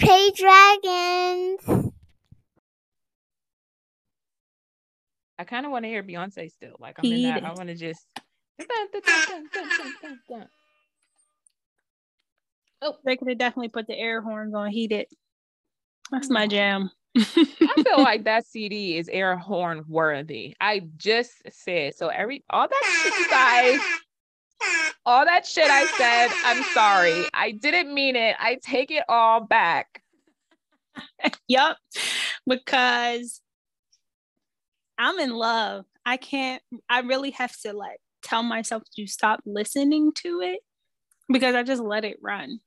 play dragons. I kind of want to hear Beyonce still. Like I'm in that. I want to just. Oh, they could have definitely put the air horns on. Heated. That's my jam. I feel like that CD is air horn worthy. I just said so. Every all that shit, you guys, all that shit I said. I'm sorry. I didn't mean it. I take it all back. yep, because I'm in love. I can't. I really have to like tell myself to stop listening to it because I just let it run.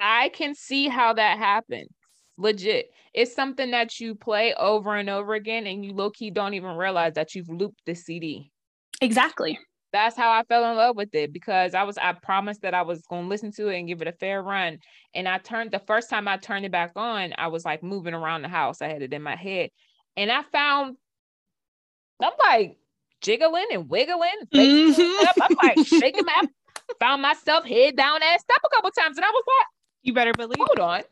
I can see how that happens legit. It's something that you play over and over again, and you low key don't even realize that you've looped the CD. Exactly. That's how I fell in love with it because I was I promised that I was going to listen to it and give it a fair run. And I turned the first time I turned it back on, I was like moving around the house. I had it in my head, and I found I'm like jiggling and wiggling, mm-hmm. I'm like shaking my. Found myself head down and step a couple times, and I was like, "You better believe." Hold on,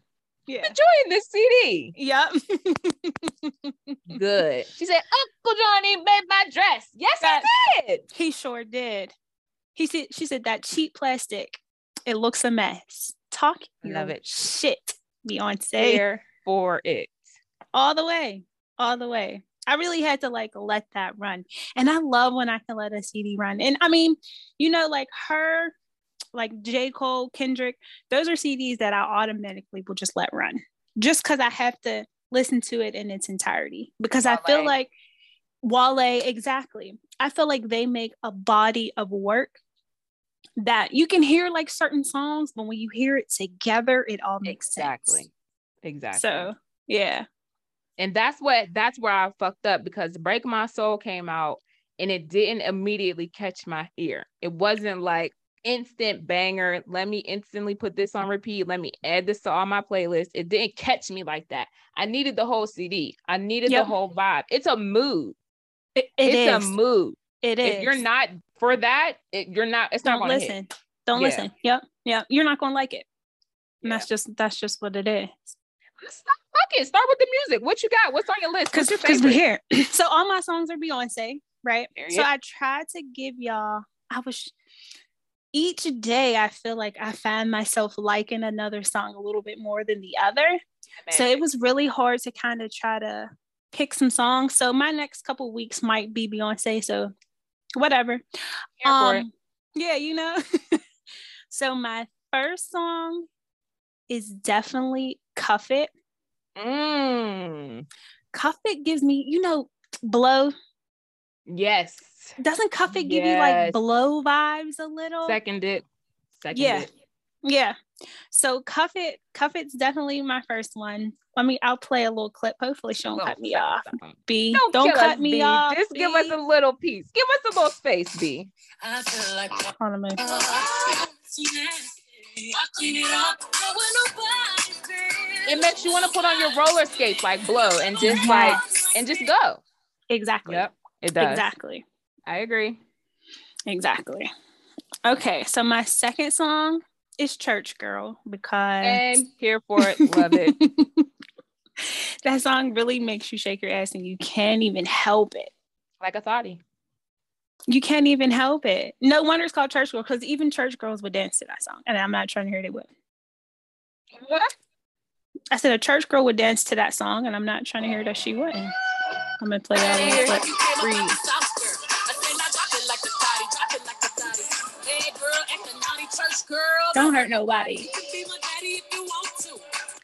yeah. Enjoying this CD. Yep. Good. She said, Uncle Johnny made my dress. Yes, that, he did. He sure did. He said, she said that cheap plastic, it looks a mess. Talk love it. Shit, Beyonce. Here for it. All the way. All the way. I really had to like let that run. And I love when I can let a CD run. And I mean, you know, like her like J. Cole, Kendrick, those are CDs that I automatically will just let run just because I have to listen to it in its entirety. Because Wale. I feel like Wale, exactly. I feel like they make a body of work that you can hear like certain songs, but when you hear it together, it all makes exactly. sense. Exactly. Exactly. So yeah. And that's what that's where I fucked up because Break My Soul came out and it didn't immediately catch my ear. It wasn't like, instant banger. Let me instantly put this on repeat. Let me add this to all my playlists. It didn't catch me like that. I needed the whole CD. I needed yep. the whole vibe. It's a mood. It, it it's is. a mood. It is. If you're not for that, it, you're not. It's Don't not going to listen. Hit. Don't yeah. listen. Yep. Yep. You're not going to like it. And yeah. that's just that's just what it is. Fuck it. Start with the music. What you got? What's on your list? Because because we here. so all my songs are Beyonce, right? So I tried to give y'all. I was each day I feel like I find myself liking another song a little bit more than the other. So it was really hard to kind of try to pick some songs. So my next couple weeks might be Beyonce. So whatever. Um, yeah, you know. so my first song is definitely Cuff It. Mm. Cuff It gives me, you know, blow. Yes. Doesn't Cuff It give yes. you like blow vibes a little? Second it. Second yeah. It. Yeah. So Cuff It, Cuff It's definitely my first one. I mean, I'll play a little clip. Hopefully she won't cut me off. B, don't, don't cut us, me B. off. Just B. give us a little piece. Give us a little space, B. Hold on a minute. It makes you want to put on your roller skates like blow and just like and just go. Exactly. Yep. It does. Exactly. I agree. Exactly. Okay, so my second song is Church Girl because and here for it, love it. that song really makes you shake your ass and you can't even help it. Like a thotty. You can't even help it. No wonder it's called Church Girl because even church girls would dance to that song. And I'm not trying to hear they would. What? I said a church girl would dance to that song, and I'm not trying to hear that she wouldn't. I'm gonna play that one. But breathe. Don't hurt nobody.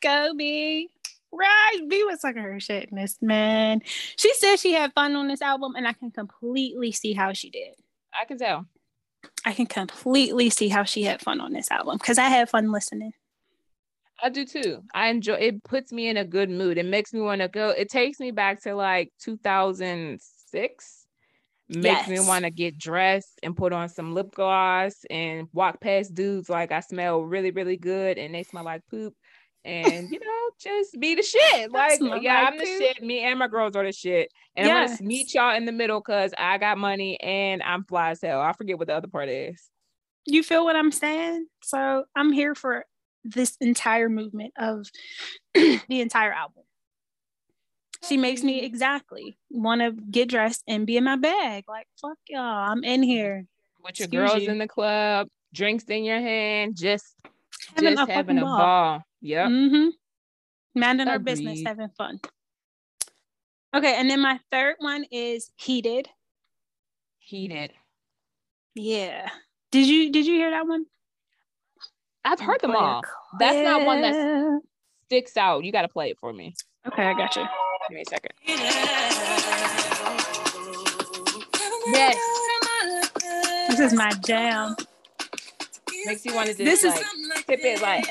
Go B. Right, B was sucking her shit in this man. She said she had fun on this album, and I can completely see how she did. I can tell. I can completely see how she had fun on this album because I had fun listening. I do too. I enjoy it puts me in a good mood. It makes me want to go. It takes me back to like 2006 makes yes. me want to get dressed and put on some lip gloss and walk past dudes like I smell really, really good and they smell like poop. And you know, just be the shit. Like, yeah, like I'm the shit. Me and my girls are the shit. And yes. I'm gonna meet y'all in the middle because I got money and I'm fly as hell. I forget what the other part is. You feel what I'm saying? So I'm here for this entire movement of the entire album. She makes me exactly want to get dressed and be in my bag. Like, fuck y'all, I'm in here. With your girls you. in the club, drinks in your hand, just Having just a having a ball. ball. Yep. Mm-hmm. Minding our business, having fun. Okay, and then my third one is heated. Heated. Yeah. Did you did you hear that one? I've heard them all. That's not one that sticks out. You got to play it for me. Okay, I got you. Give me a second. Yes. This is my jam. Makes you want to just This is- like tip it like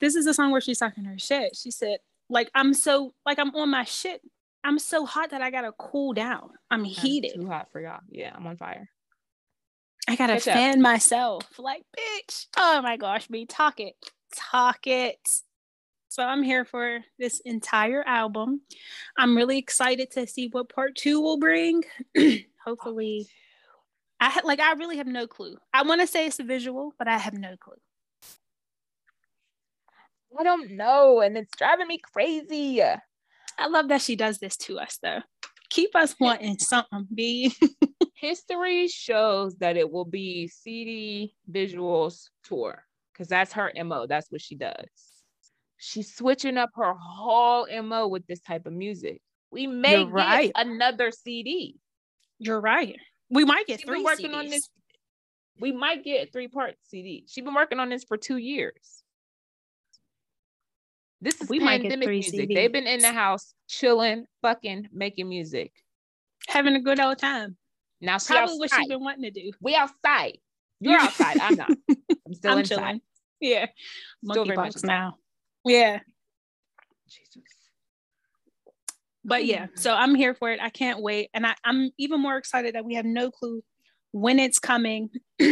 This is a song where she's talking her shit. She said, like, I'm so like I'm on my shit. I'm so hot that I gotta cool down. I'm I'm heated. Too hot for y'all. Yeah, I'm on fire. I gotta Catch up. fan myself. Like, bitch. Oh my gosh, me talk it. Talk it. So I'm here for this entire album. I'm really excited to see what part two will bring. Hopefully, I ha- like I really have no clue. I want to say it's a visual, but I have no clue. I don't know, and it's driving me crazy. I love that she does this to us though. Keep us wanting something, B. History shows that it will be CD visuals tour because that's her mo. That's what she does. She's switching up her whole mo with this type of music. We may You're get right. another CD. You're right. We might get She's three working CDs. on this. We might get a three part CD. She's been working on this for two years. This is We pandemic music. They've been in the house chilling, fucking making music. Having a good old time. Now she Probably what she's been wanting to do. We outside. You're outside. I'm not. I'm still I'm inside. chilling. Yeah. Still very much Monkeypox now. Yeah. Jesus. But yeah, so I'm here for it. I can't wait. And I, I'm even more excited that we have no clue when it's coming,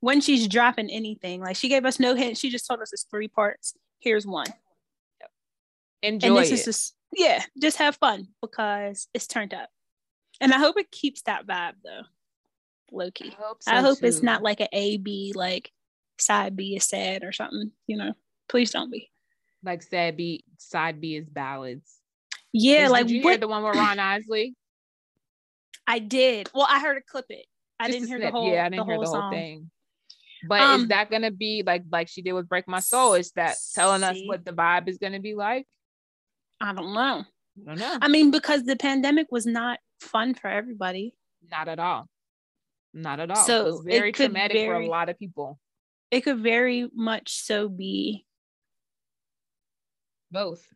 when she's dropping anything. Like she gave us no hint. She just told us it's three parts. Here's one. Enjoy and this it. is just yeah, just have fun because it's turned up. And I hope it keeps that vibe though. Low key. I hope, I hope it's not like an A B like side B is sad or something, you know. Please don't be. like sad B side B is ballads. Yeah, Is- like did you hear the one with Ron Isley? I did. Well, I heard a clip it. I Just didn't a hear the whole Yeah, I didn't the hear whole the whole song. thing. But Um, is that gonna be like like she did with Break My Soul? Is that telling us what the vibe is gonna be like? I don't know. I don't know. I mean, because the pandemic was not fun for everybody. Not at all. Not at all. So it was very could traumatic for a lot of people. It could very much so be. Both.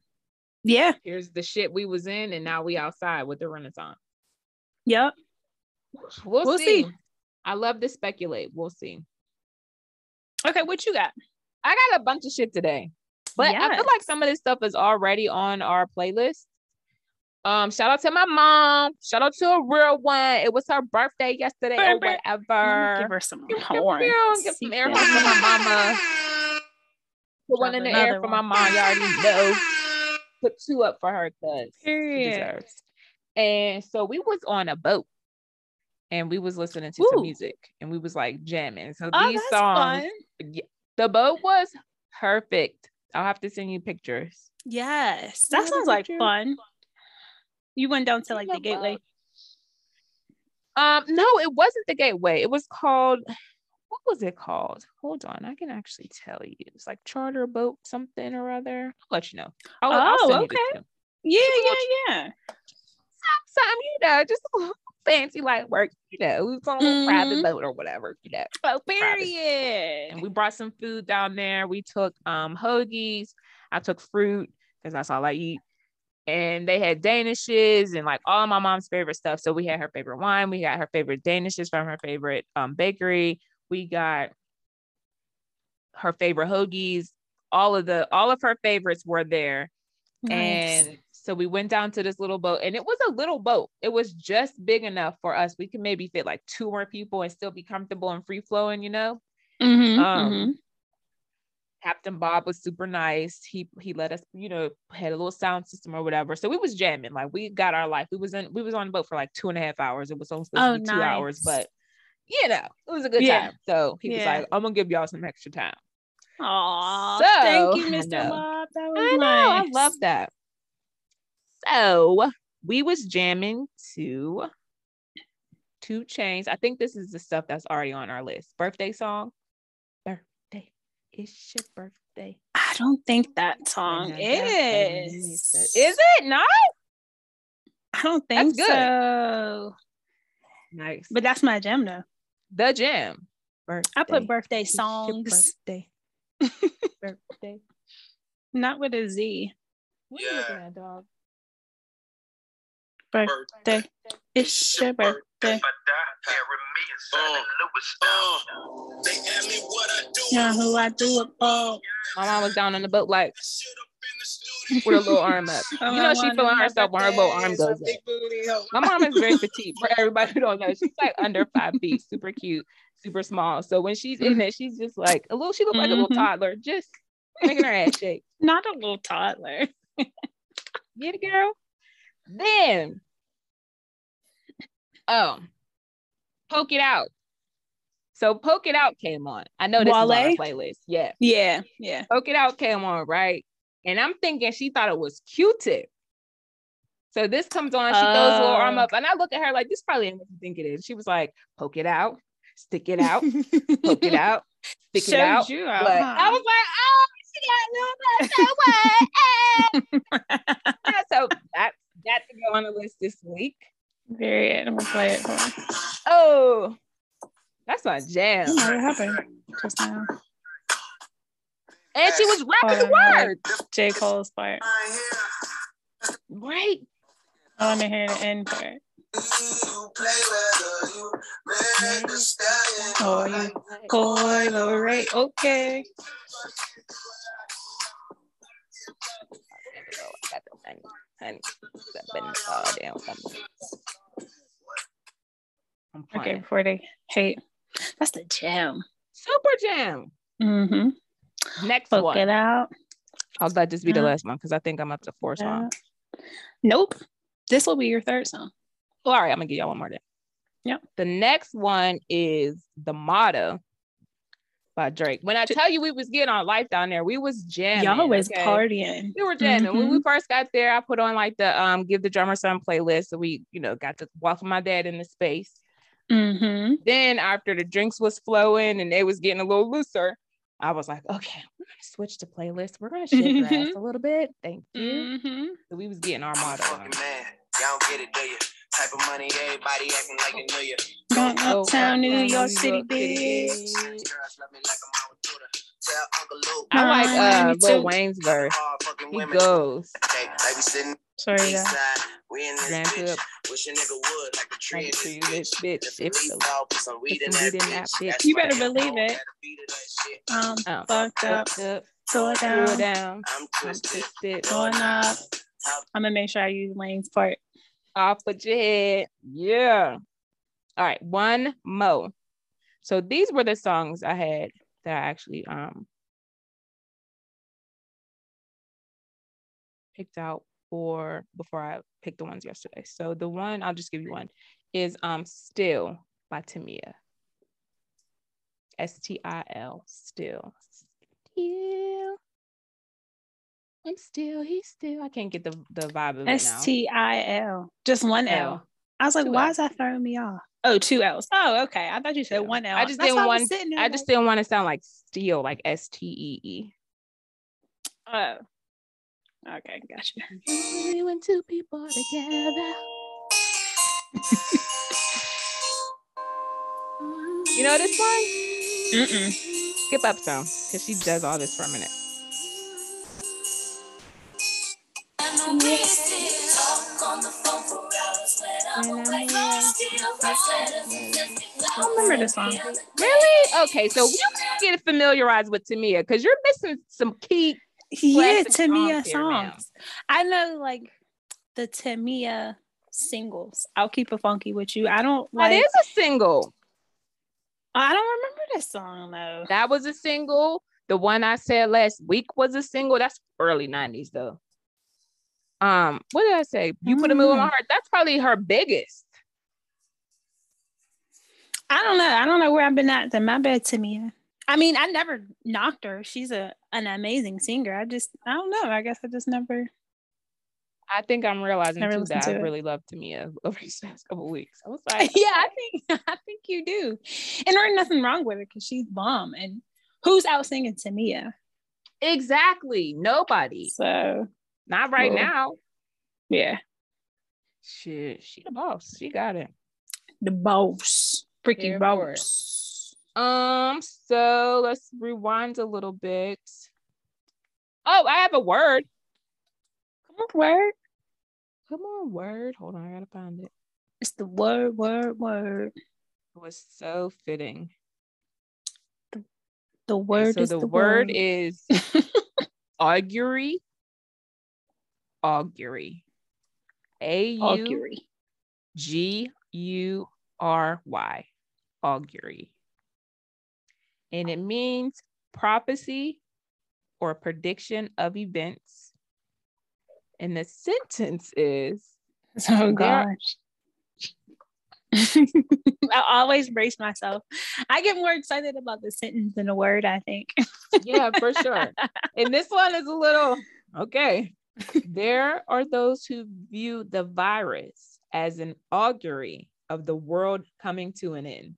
Yeah. Here's the shit we was in, and now we outside with the Renaissance. Yep. We'll, We'll see. see. I love to speculate. We'll see. Okay. What you got? I got a bunch of shit today, but I feel like some of this stuff is already on our playlist. Um, shout out to my mom. Shout out to a real one. It was her birthday yesterday or whatever. Give her some Pew, pew, horn. Give some air horns for my mama. Put one in the air for my mom. You already know. Put two up for her because she deserves. And so we was on a boat and we was listening to Ooh. some music and we was like jamming. So Oh, these songs, fun. the boat was perfect. I'll have to send you pictures. Yes. That sounds like picture? fun. You went down to like the gateway. Um, no, it wasn't the gateway. It was called what was it called? Hold on, I can actually tell you. It's like charter boat something or other. I'll let you know. I'll, I'll Oh, you okay. too. Yeah, yeah, yeah. Something, you know, just a little fancy like work, you know. We was on a little private boat or whatever, you know. Oh, period. And we brought some food down there. We took um hoagies. I took fruit because that's all I eat. And they had danishes and like all of my mom's favorite stuff. So we had her favorite wine. We got her favorite danishes from her favorite um, bakery. We got her favorite hoagies. All of the all of her favorites were there. Nice. And so we went down to this little boat, and it was a little boat. It was just big enough for us. We could maybe fit like two more people and still be comfortable and free flowing, you know. Mhm, Um, mhm. Captain Bob was super nice. He he let us, you know, had a little sound system or whatever. So we was jamming. Like we got our life. We was in we was on the boat for like two and a half hours. It was only supposed Oh, to be two hours, but you know, it was a good Yeah. time. So he was like, I'm gonna give y'all some extra time. Aw, So, thank you, Mr. Bob. That was I know, nice. I love that. So we was jamming to 2 Chainz. I think this is the stuff that's already on our list. Birthday song. Birthday. It's your birthday. I don't think that song is. That is. Is it not? I don't That's think good. so. Nice. But that's my gem though. the jam. Birthday. I put birthday songs, Birthday. birthday. not with a Z. What are you looking at, dog? Birthday. It's your birthday. They ask me what I do. You know who I do it for. My mom was down in the boat like with her little arm up. Oh, You know she feeling herself when her little arm goes up. My mom is very petite. For everybody who don't know, she's like under five feet, super cute, super small. So when she's in it, she's just like a little. She looks like a little Mhm. toddler, just making her ass shake. Not a little toddler. Get it, girl. Then, oh, poke it out. So poke it out came on. I know this is on our playlist. Yeah, Yeah, yeah. poke it out came on, right? And I'm thinking she thought it was Q-tip. So this comes on, she throws a arm Oh. up, and I look at her like, this probably ain't what you think it is. She was like, poke it out, stick it out, poke it out, stick it out. you out, But huh? I uh-huh. was like, oh, she got a little bit of so that to go on the list this week. Very I'm gonna play it for. Oh, that's my jam. Oh, what happened just now? And she was rapping the Hold on, word. J. Cole's part. Right. I want to hear the end part. Oh, you boy, all right, okay. Honey, honey, stepping all down something. I'm Okay, 40. Hey. That's the gem. Super jam. Mm-hmm. Next Book one. it out. I'll let this be the last one because I think I'm up to four Yeah. songs. Nope. This will be your third song. Well, all right, I'm gonna give y'all one more then. Yep. The next one is the motto by Drake. When I tell you we was getting our life down there, we was jamming. Y'all was okay? partying. We were jamming. When Mm-hmm. we first got there, I put on like the um give the drummer some playlist. So we, you know, got to welcome my dad in the space. Mm-hmm. Then after the drinks was flowing and they was getting a little looser, I was like, okay, we're gonna switch to playlist. We're gonna shake your ass a little bit. Thank you. Mm-hmm. So we was getting our motto man, y'all get it, do you? Type of money, everybody acting like they know you. Going Oh, uptown New uptown York New City, York City, bitch. bitch. Girls love me like I'm out with Buddha. Tell Uncle Luke. I like uh Me Lil. Wayne's verse. He goes. Okay, like Sorry, east yeah. side. We in this bitch. up Wish a nigga would like a tree like a in tree this bitch. bitch. If If the leaf the fall, some weed in that weed in that bitch. bitch. You better believe it. gotta beat of that shit. Um, um, fucked up, fucked up, slow it down, down, I'm I'm twisted. twisted, going up. I'm gonna make sure I use Wayne's part. Off with your head. Yeah. All right, one mo. So these were the songs I had that I actually um picked out for before I picked the ones yesterday. So the one I'll just give you one is um Still by Tamia. S T I L still. Still. I'm still, he's still. I can't get the, the vibe of it now. S T I L. Just one L. L. I was like, Two why Ls. is that throwing me off? Oh, two L's. Oh, okay. I thought you said Yeah. one L. I just That's didn't want- I just like, didn't want to sound like steel, like S T E E. Oh. Okay, gotcha. Only when two people together. you know this one? Mm-mm. Skip up some, because she does all this for a minute. I remember this song. Really? Okay, so you get familiarized with Tamia because you're missing some key. Yeah, Tamia songs songs. I know like the Tamia singles. I'll keep it funky with you. I don't That like. is a single. I don't remember this song though. That was a single. The one I said last week was a single. That's early 90s though. Um, what did I say? You put a move on my Mm. heart. That's probably her biggest. I don't know. I don't know where I've been at. Then my bad, Tamia. I mean, I never knocked her. She's a an amazing singer. I just I don't know. I guess I just never I think I'm realizing too that I to it. really love Tamia over these past couple weeks. I was like, yeah, I think I think you do. And there ain't nothing wrong with it because she's bomb. And who's out singing Tamia? exactly. Nobody. So Not right Well, now. yeah. Shit, she the boss. She got it. The boss. Freaking Here boss. Um, so let's rewind a little bit. Oh, I have a word. Come on, word. Come on, word. Hold on, I gotta find it. It's the word, word, word. It was so fitting. The Okay, word so is the, the, word word. is augury. Augury. A U augury. G U R Y. Augury. And it means prophecy or prediction of events. And the sentence is Oh gosh. I always brace myself. I get more excited about the sentence than a word, I think. yeah, for sure. And this one is a little okay. There are those who view the virus as an augury of the world coming to an end.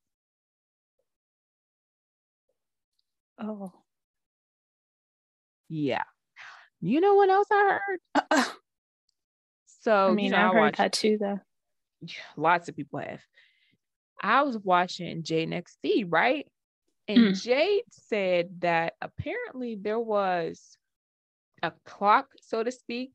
Oh. Yeah. You know what else I heard? So, I mean, you know, I've I heard watch that too, though. lots of people have. I was watching Jade XD, right? And Mm. Jade said that apparently there was a clock, so to speak,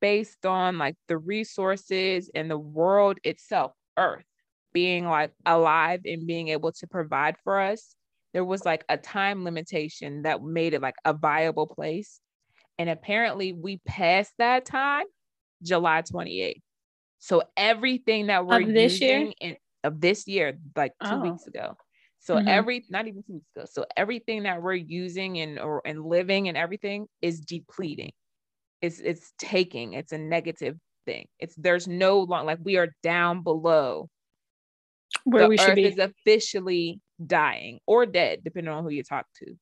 based on like the resources and the world itself, Earth, being like alive and being able to provide for us. There was like a time limitation that made it like a viable place. And apparently we passed that time July 28th. So everything that we're Of this year? using in, of this year, like two Oh. weeks ago. So Mhm. every not even two weeks ago. So everything that we're using and or and living and everything is depleting. It's it's taking. It's a negative thing. It's there's no long like we are down below. Where the we should be. is officially dying or dead, depending on who you talk to.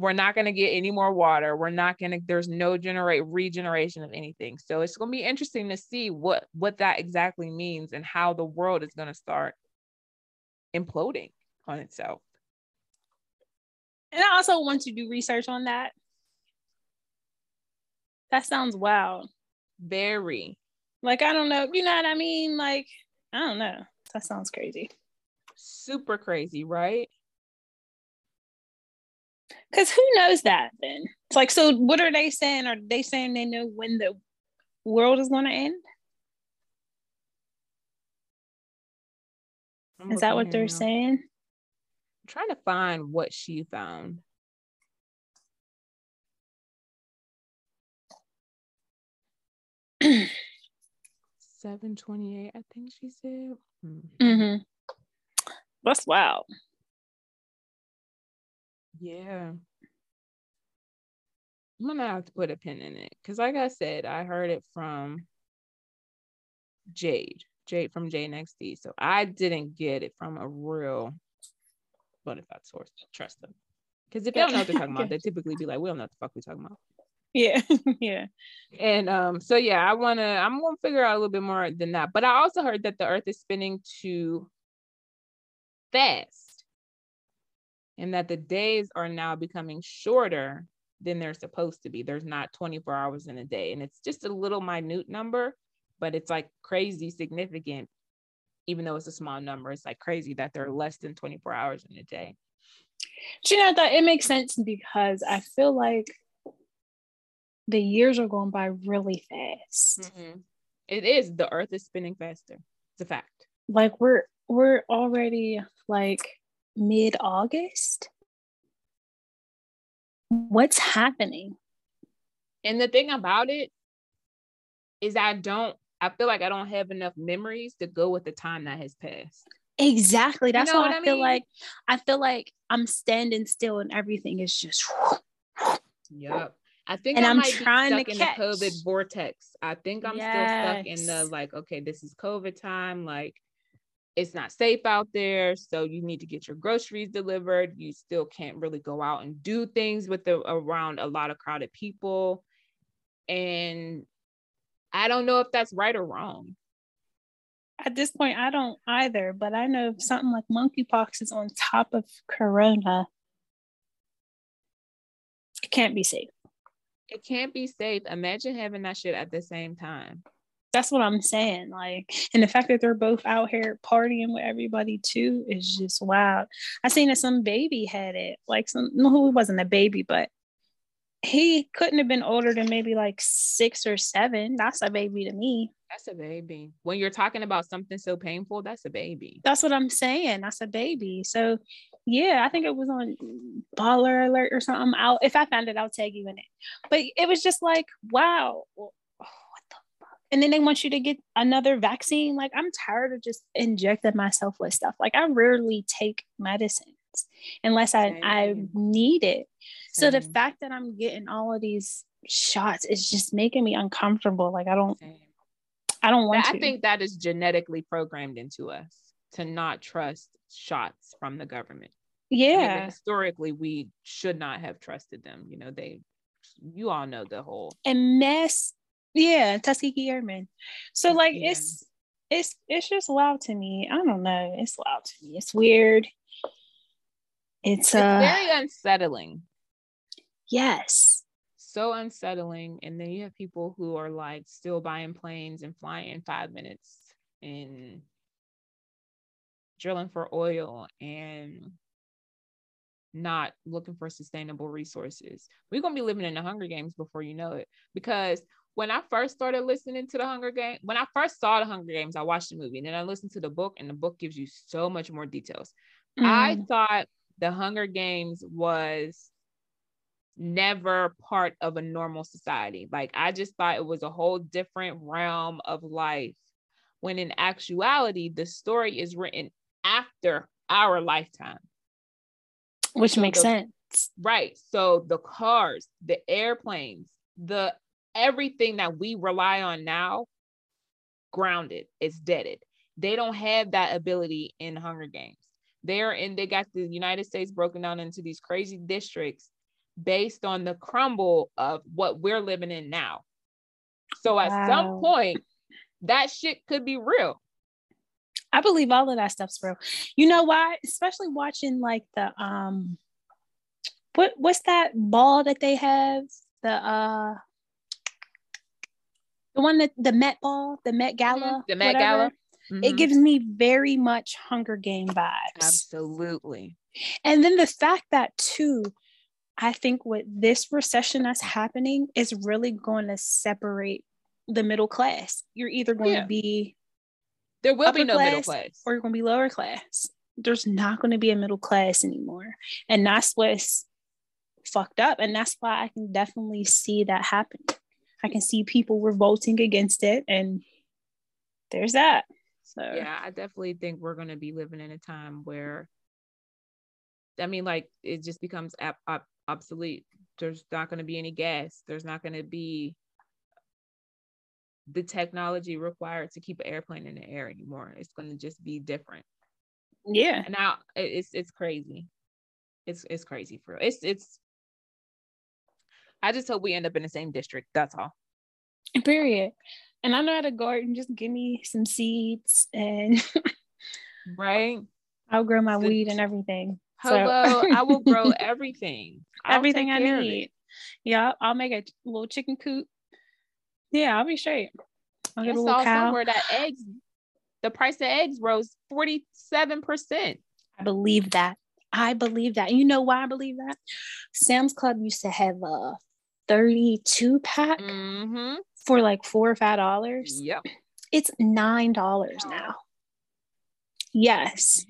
We're not going to get any more water. We're not going to. There's no generate regeneration of anything. So it's going to be interesting to see what what that exactly means and how the world is going to start imploding on itself. And I also want to do research on that. That sounds wild. Very. Like, I don't know. You know what I mean? Like, I don't know. That sounds crazy. super crazy, right? Because who knows that then? It's like, so what are they saying? Are they saying they know when the world is going to end? I'm Is that what they're now. saying? I'm trying to find what she found. Seven twenty-eight, I think she said. Hmm. Mm-hmm. That's wild. Yeah. I'm gonna have to put a pin in it because, like I said, I heard it from Jade, Jade from Jade XD. So I didn't get it from a real bona fide source. Trust them. Because if they don't know what they're talking about, they typically be like, "We don't know what the fuck we're talking about." Yeah. yeah. And um, so yeah, I wanna, I'm gonna figure out a little bit more than that. But I also heard that the Earth is spinning too fast, and that the days are now becoming shorter than they're supposed to be. There's not 24 hours in a day, and it's just a little minute number, but it's like crazy significant. Even though it's a small number, it's like crazy that there are less than 24 hours in a day. Do you know that it makes sense because I feel like the years are going by really fast. Mm-hmm. It is the Earth is spinning faster. It's a fact. Like we're we're already like mid August. What's happening? And the thing about it is I don't I feel like I don't have enough memories to go with the time that has passed. Exactly. That's know why what I, I feel like I feel like I'm standing still and everything is just Yep. I think And I I'm might trying be to stuck in catch. the COVID vortex. I think I'm still stuck in the like, okay, this is COVID time. Like it's not safe out there. So you need to get your groceries delivered. You still can't really go out and do things with the around a lot of crowded people. And I don't know if that's right or wrong. At this point, I don't either, but I know if something like monkeypox is on top of corona, it can't be safe. It can't be safe. Imagine having that shit at the same time. That's what I'm saying. Like, and the fact that they're both out here partying with everybody too is just wild. I seen that some baby had it. Like some no, it wasn't a baby, but he couldn't have been older than maybe like six or seven. That's a baby to me. That's a baby. When you're talking about something so painful, that's a baby. That's what I'm saying. That's a baby. So yeah, I think it was on Baller Alert or something. I'll if I find it, I'll tag you in it. But it was just like, wow, what the fuck? And then they want you to get another vaccine. Like I'm tired of just injecting myself with stuff. Like I rarely take medicines unless I, I need it. So the fact that I'm getting all of these shots is just making me uncomfortable. Like I don't Same. I don't want I to. think that is genetically programmed into us to not trust shots from the government. Yeah. I mean, historically, we should not have trusted them. You know, they, you all know the whole. And mess. Yeah, Tuskegee Airmen. So, like, it's, it's, it's just loud to me. I don't know. It's loud to me. It's weird. It's, it's uh, very unsettling. Yes. So unsettling. And then you have people who are like still buying planes and flying in five minutes and drilling for oil and not looking for sustainable resources. We're going to be living in the Hunger Games before you know it. Because when I first started listening to the Hunger Games, when I first saw the Hunger Games, I watched the movie and then I listened to the book, and the book gives you so much more details. Mm. I thought the Hunger Games was never part of a normal society. Like, I just thought it was a whole different realm of life. When in actuality, the story is written after our lifetime which so makes the, sense right so the cars the airplanes the everything that we rely on now grounded it's deaded they don't have that ability in hunger games they're in they got the united states broken down into these crazy districts based on the crumble of what we're living in now so at wow. some point that shit could be real I believe all of that stuff's real. You know why? Especially watching like the um what what's that ball that they have? The uh the one that the Met ball, the Met Gala. Mm-hmm. The Met whatever. Gala. Mm-hmm. It gives me very much Hunger Game vibes. Absolutely. And then the fact that too, I think what this recession that's happening is really going to separate the middle class. You're either going yeah. to be there will be no class, middle class. Or you're going to be lower class. There's not going to be a middle class anymore. And that's what's fucked up. And that's why I can definitely see that happen. I can see people revolting against it. And there's that. So, yeah, I definitely think we're going to be living in a time where, I mean, like, it just becomes ap- ap- obsolete. There's not going to be any gas. There's not going to be the technology required to keep an airplane in the air anymore. It's going to just be different. Yeah. And now it's it's crazy. It's it's crazy for real. It's it's. I just hope we end up in the same district. That's all. Period. And I know how to garden. Just give me some seeds and. right. I'll grow my so, weed and everything. Hello, so. I will grow everything. everything I need. Yeah, I'll make a little chicken coop yeah, I'll be straight. I'll get I a little cow. somewhere that eggs, the price of eggs rose 47%. I believe that. I believe that. You know why I believe that? Sam's Club used to have a 32 pack mm-hmm. for like four or five dollars. Yep. It's nine dollars now. Yes.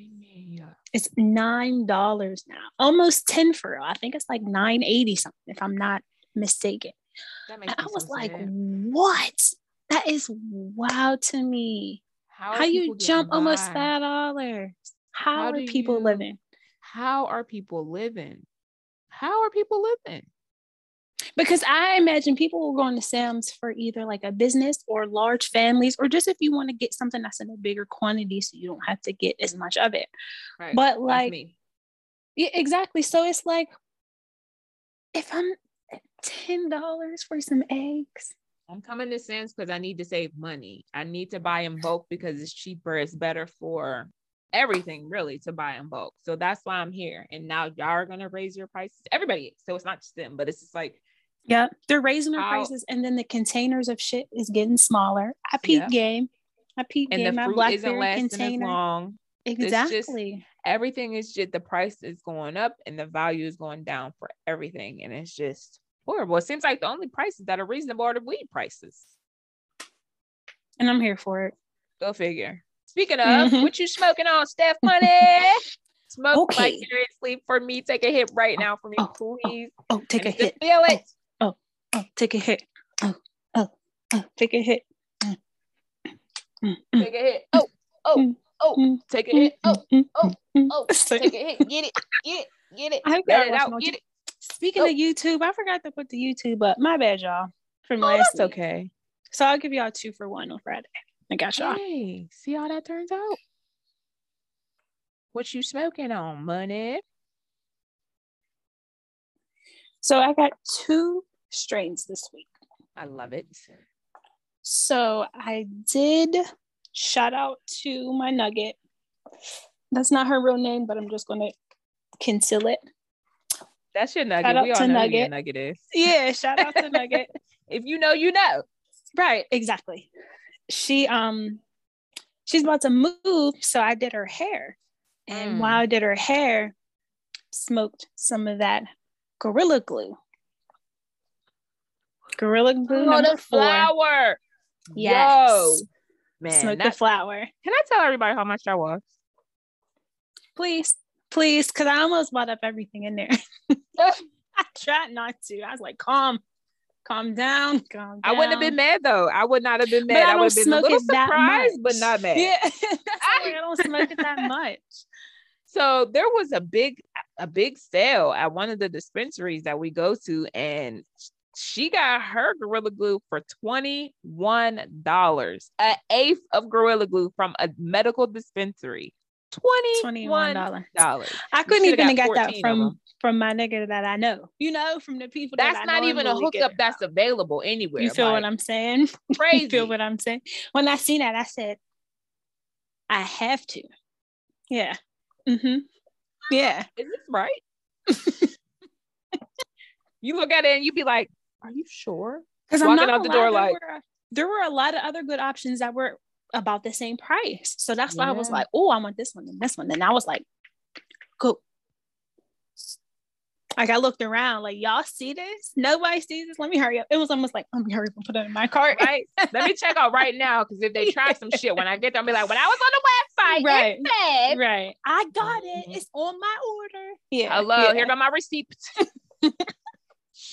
It's nine dollars now. Almost 10 for real. I think it's like 980 something, if I'm not mistaken. I was so like, sad. what? That is wild to me. How, how you jump almost five dollars? How, how, are people you, living? How are people living? How are people living? Because I imagine people will go into Sam's for either like a business or large families, or just if you want to get something that's in a bigger quantity so you don't have to get as much of it. Right. But like, yeah, exactly. So it's like, if I'm ten dollars for some eggs, I'm coming to Sam's because I need to save money. I need to buy in bulk because it's cheaper. It's better for everything, really, to buy in bulk. So that's why I'm here. And now y'all are gonna raise your prices. Everybody is. So it's not just them, but it's just like yeah, they're raising their How- prices, and then the containers of shit is getting smaller. I peep Yep. game. I peep and game. the My fruit isn't blackberry lasting as container. long. just- Exactly. Everything is just the price is going up and the value is going down for everything. And it's just horrible. It seems like the only prices that are reasonable are the weed prices. and I'm here for it. Go figure. Speaking of, Mhm. what you smoking on, Steph Money? Smoke Okay. seriously for me. Take a hit right Oh, now for me, oh, please. Oh, take I a need to hit. Feel it. Oh, take a hit. Oh, oh, oh, take a hit. Mm, mm, mm, Take a hit. Oh, oh, Mm, oh. mm, Take a hit. Oh, mm, oh, mm. oh. Take a hit. Get it. Get it. Get it. I gotta it out. Get it. Speaking Oh. of YouTube, I forgot to put the YouTube up. My bad, y'all. From Oh, last okay. So I'll give y'all two for one on Friday. I got y'all. Hey, see how that turns out? What you smoking on, money? So I got two strains this week. I love it. So I did shout out to my nugget. That's not her real name, but I'm just gonna conceal it. That's your nugget. out we to all know who your Nugget. nugget is. Yeah, shout out to Nugget. If you know, you know. right, exactly. She um she's about to move, so I did her hair. And Mm. while I did her hair, smoked some of that Gorilla Glue. Gorilla Glue Oh, the four. flower. Yes. Yo, man. Smoke the flower. can I tell everybody how much that was? Please, please, because I almost bought up everything in there. I tried not to. I was like, calm, calm down, calm down. I wouldn't have been mad though. I would not have been But mad. I I, don't would have been a little surprised, but not mad. Yeah, why I don't smoke it that much. So there was a big, a big sale at one of the dispensaries that we go to, and she got her Gorilla Glue for twenty-one dollars, an eighth of Gorilla Glue from a medical dispensary. Twenty-one Twenty-one dollars. dollars. I couldn't even have got that from from my nigga that I know. You know, from the people that That's I not even a hookup that's available anywhere. You feel what I'm saying? crazy? You feel what I'm saying? When I seen that, I said, I have to. Yeah. Mm-hmm. Yeah. Is this right? you look at it and you be like, "Are you sure?" Because I'm not out the gonna door there like- were, there were a lot of other good options that were about the same price. So that's why I was like, oh, I want this one and this one. And I was like, cool. Like I looked around, like y'all see this? Nobody sees this. Let me hurry up. It was almost like, let me hurry up and put it in my cart. Right? Let me check out right now because if they try some shit when I get there, I'll be like, "When I was on the website, Right. it said." right. I got it. Mhm. It's on my order. Yeah. Hello, yeah. here go my receipt.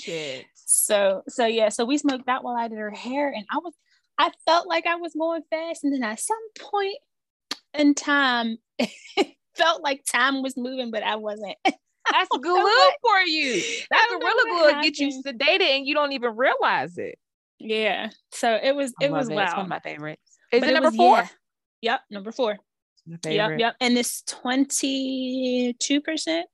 shit. So so yeah, so we smoked that while I did her hair, and I was I felt like I was going fast, and then at some point in time, it felt like time was moving, but I wasn't. That's don't glue what- for you. That gorilla glue will get you sedated and you don't even realize it. Yeah. So it was it was It's one of my favorites. Is But it number was- four? yeah. Yep, number four. My Yep, favorite. yep. And it's twenty two percent,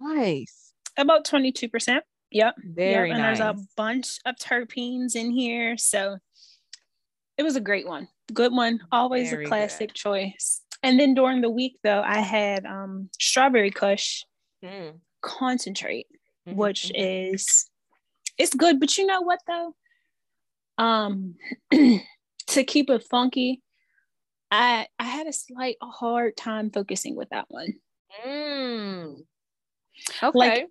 Nice. about twenty two percent. Yep. Very yep. And nice. there's a bunch of terpenes in here, so it was a great one. Good one. Always Very a good. classic choice. And then during the week, though, I had um, strawberry kush Mm, concentrate, mhm, which mhm. is it's good. But you know what though? Um, to keep it funky, I I had a slight hard time focusing with that one. Mm. Okay. Like,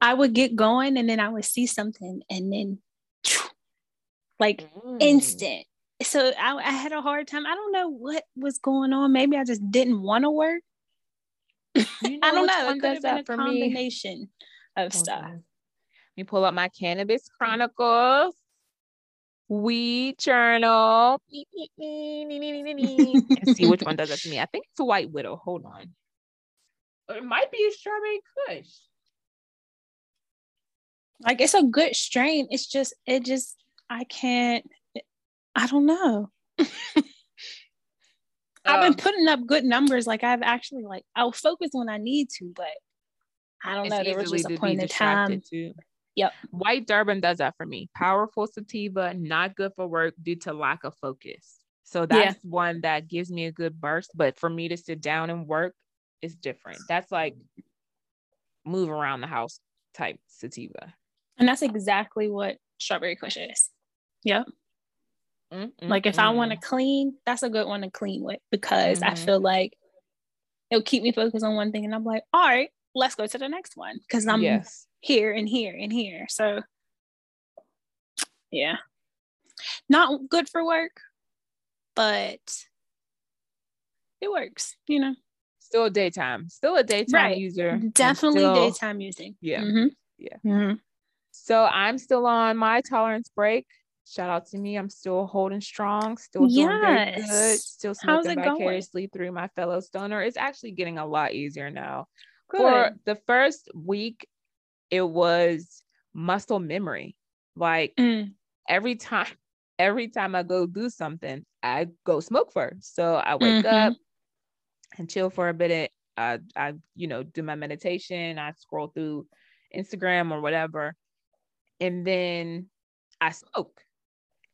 I would get going and then I would see something and then like Mm. instant. So I, I had a hard time. I don't know what was going on. Maybe I just didn't want to work. You I don't know. It could does have been a for me? combination of Hold stuff. Let me pull up my cannabis chronicles. Weed journal. and see which one does that to me. I think it's a white widow. Hold on. It might be a strawberry kush. Like it's a good strain. It's just it just I can't. I don't know. I've been Um, putting up good numbers. Like I've actually like I'll focus when I need to, but I don't it's know. There was just a point in time. too. Yep. White Durban does that for me. Powerful sativa, not good for work due to lack of focus. So Yeah. that's one that gives me a good burst. But for me to sit down and work is different. That's like move around the house type sativa. And that's exactly what strawberry kush is. Yep. Mm, mm, Like if I want to mm. clean, that's a good one to clean with because I Mhm. feel like it'll keep me focused on one thing and I'm like, all right, let's go to the next one. Cause I'm yes. here and here and here. So yeah. Not good for work, but it works, you know. Still a daytime. Still a daytime Right. user. Definitely still- daytime using. Yeah. Mhm. Yeah. Mhm. So I'm still on my tolerance break. Shout out to me. I'm still holding strong, still doing very good, still smoking it going? vicariously through my fellow stoner. It's actually getting a lot easier now. Good. For the first week, it was muscle memory. Like Mm. every time, every time I go do something, I go smoke first. So I wake up and chill for a bit. I, I, you know, do my meditation. I scroll through Instagram or whatever, and then I smoke,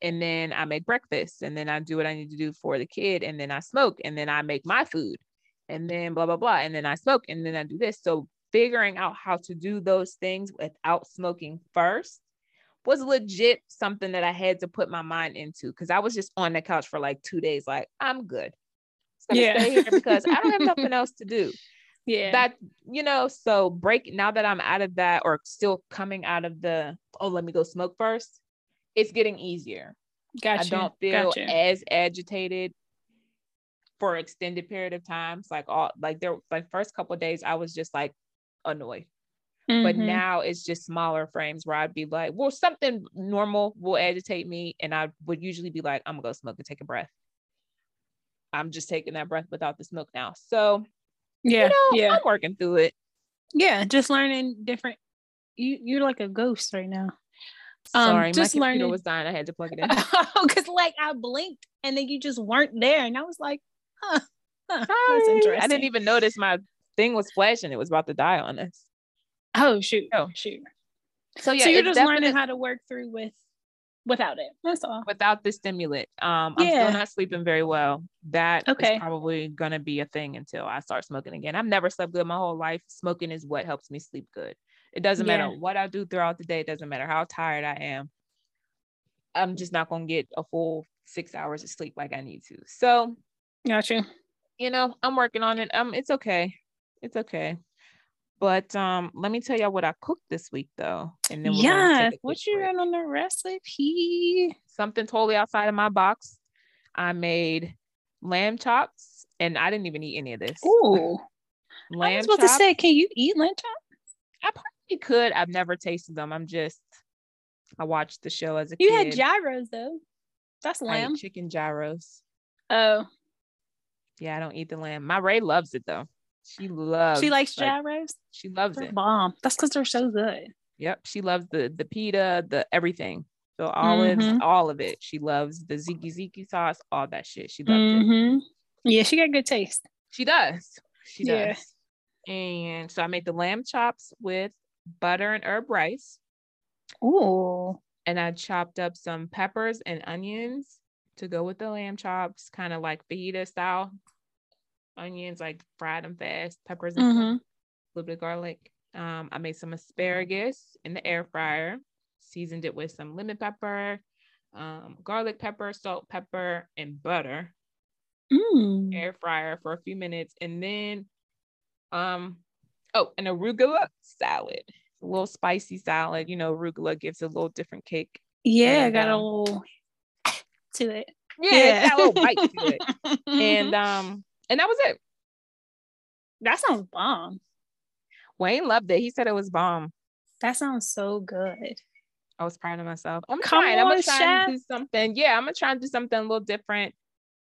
and then I make breakfast, and then I do what I need to do for the kid, and then I smoke, and then I make my food, and then blah blah blah, and then I smoke, and then I do this. So figuring out how to do those things without smoking first was legit something that I had to put my mind into because I was just on the couch for like two days, like I'm good. Gonna Yeah. stay here because I don't have nothing else to do. Yeah. That you know, so break now that I'm out of that or still coming out of the oh, let me go smoke first, it's getting easier. gotcha. I don't feel gotcha. as agitated for extended period of times. Like all like there like first couple of days, I was just like annoyed but Mhm. now it's just smaller frames where I'd be like, well, something normal will agitate me, and I would usually be like, I'm gonna go smoke and take a breath. I'm just taking that breath without the smoke now. So yeah. you know, yeah. I'm working through it. Yeah. Just learning different. You you're like a ghost right now. Um, Sorry, just my computer learning- was dying. I had to plug it in. Because like I blinked and then you just weren't there, and I was like, huh, huh that's interesting. I didn't even notice my thing was flashing. It was about to die on us. Oh shoot. Oh. shoot. So yeah, so you're just learning how to work through with without it. That's all. without the stimulant. Um, I'm Yeah. still not sleeping very well. That Okay. probably gonna be a thing until I start smoking again. I've never slept good my whole life. Smoking is what helps me sleep good. It doesn't matter what I do throughout the day. It doesn't matter how tired I am. I'm just not gonna get a full six hours of sleep like I need to. So, Got you. you know, I'm working on it. Um, it's okay. It's okay. But um, let me tell y'all what I cooked this week though. And then Yeah. What you got on the recipe? something totally outside of my box. I made lamb chops, and I didn't even eat any of this. Ooh. I was about chops. to say, can you eat lamb chops? I probably could. I've never tasted them. I'm just. I watched the show as a You kid. You had gyros though. That's I lamb. chicken gyros. Oh, Yeah, I don't eat the lamb. My Ray loves it though. She loves. she likes like, gyros. She loves They're it. bomb. That's because they're so good. Yep, she loves the the pita, the everything, the olives, Mhm. all of it. She loves the ziki ziki sauce, all that shit. She loves it. hmm Yeah, she got good taste. She does. She Yeah. does. And so I made the lamb chops with butter and herb rice. Ooh. And I chopped up some peppers and onions to go with the lamb chops, kind of like fajita style. Onions, like fried them fast, peppers and Mhm. a little bit of garlic. Um, I made some asparagus in the air fryer, seasoned it with some lemon pepper, um, garlic pepper, salt, pepper, and butter. Mm. air fryer for a few minutes and then um oh an arugula salad a little spicy salad you know arugula gives a little different kick Yeah, And, got a um, little to it. yeah, it's got a little bite to it and um and that was it. That sounds bomb. wayne loved it. He said it was bomb. That sounds so good. i was proud of myself. I'm Come trying. I'm gonna try and do something. Yeah i'm gonna try and do something a little different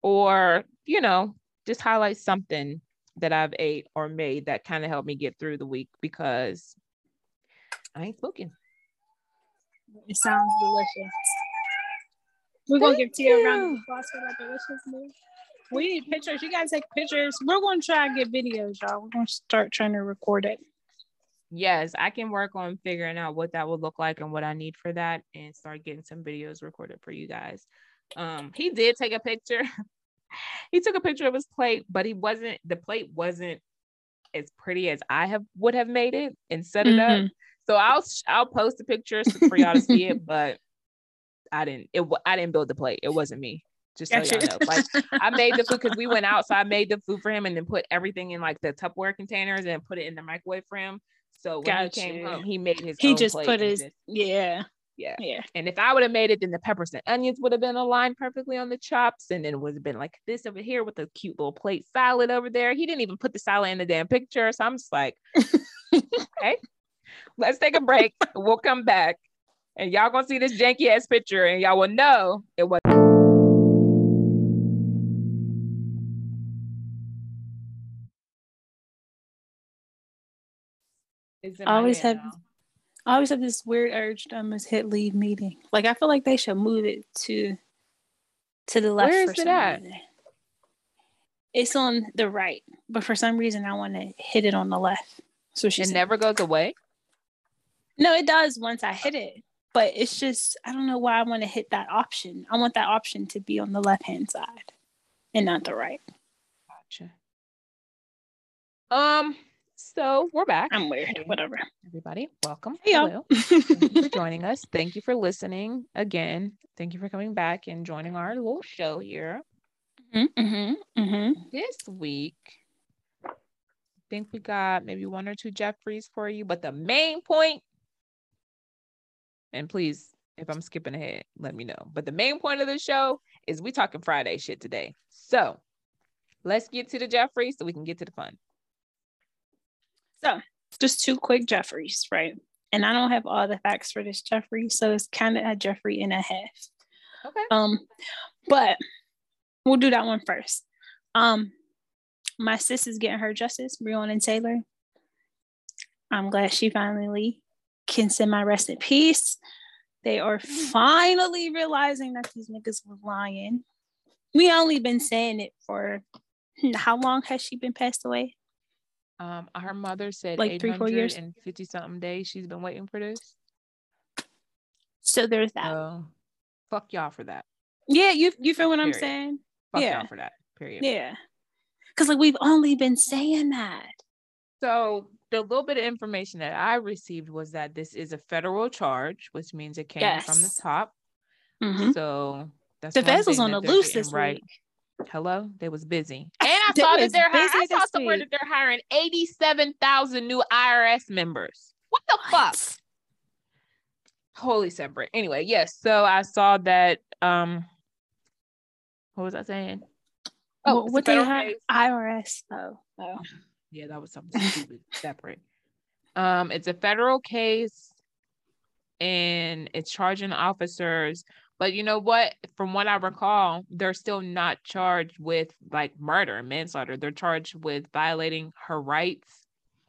or you know just highlight something that i've ate or made that kind of helped me get through the week because i ain't smoking It sounds delicious. We're gonna give Tia a round of applause for that delicious meal. We need pictures. You guys take pictures. We're gonna try and get videos, y'all. We're gonna start trying to record it. Yes, I can work on figuring out what that would look like and what I need for that and start getting some videos recorded for you guys. Um, he did take a picture. he took a picture of his plate, but he wasn't the plate wasn't as pretty as I have would have made it and set it up. Mhm. So I'll I'll post the pictures for y'all to see it, but I didn't it I didn't build the plate. It wasn't me. Just so y'all know. Like I made the food because we went out, so I made the food for him and then put everything in like the Tupperware containers and put it in the microwave for him. So when he came home, he made his. he just put his just- yeah, yeah. yeah. And if I would have made it, then the peppers and onions would have been aligned perfectly on the chops, and then it would have been like this over here with a cute little plate salad over there. He didn't even put the salad in the damn picture, so I'm just like, okay, let's take a break. we'll come back, and y'all gonna see this janky ass picture, and y'all will know it was. In I always have- now. I always have this weird urge to almost hit leave meeting. Like I feel like they should move it to to the left Where for it at? reason. It's on the right, but for some reason I want to hit it on the left. So she It said. never goes away. No, it does once I hit it, but it's just I don't know why I want to hit that option. I want that option to be on the left hand side and not the right. Gotcha. Um, so we're back. I'm weird. Hey. Whatever. Everybody, welcome. Hey. Hello. Thank you for joining us. Thank you for listening again. Thank you for coming back and joining our little show here. mm-hmm, mm-hmm. This week, I think we got maybe one or two Jeffries for you, but the main point, and please, if I'm skipping ahead, let me know. But the main point of the show is we talking Friday shit today. So let's get to the Jeffries so we can get to the fun. So just two quick Jeffries, right? And I don't have all the facts for this Jeffrey, so it's kind of a Jeffrey and a half. Okay. Um, but we'll do that one first. Um, my sis is getting her justice, Breonna Taylor. I'm glad she finally can send my rest in peace. They are finally realizing that these niggas were lying. We only been saying it for how long has she been passed away? Um, her mother said Like three, four years? and 50 something days she's been waiting for this. So there's that. So fuck y'all for that. yeah, you you feel what I'm saying? Fuck Yeah. y'all for that. Period. Yeah. Cause like we've only been saying that. So the little bit of information that I received was that this is a federal charge, which means it came from the Yes. top. Mhm. So that's The feds was on the loose this right. week. Hello, they was busy, and I saw that they're hiring. I saw somewhere week. that they're hiring eighty-seven thousand new IRS members. What the fuck? What? Holy separate. Anyway, yes. So I saw that. Um, what was I saying? Oh, a what they have? IRS. Oh, oh. Yeah, that was something stupid, separate. Um, it's a federal case and it's charging officers. But you know what? From what I recall, they're still not charged with like murder, manslaughter. They're charged with violating her rights.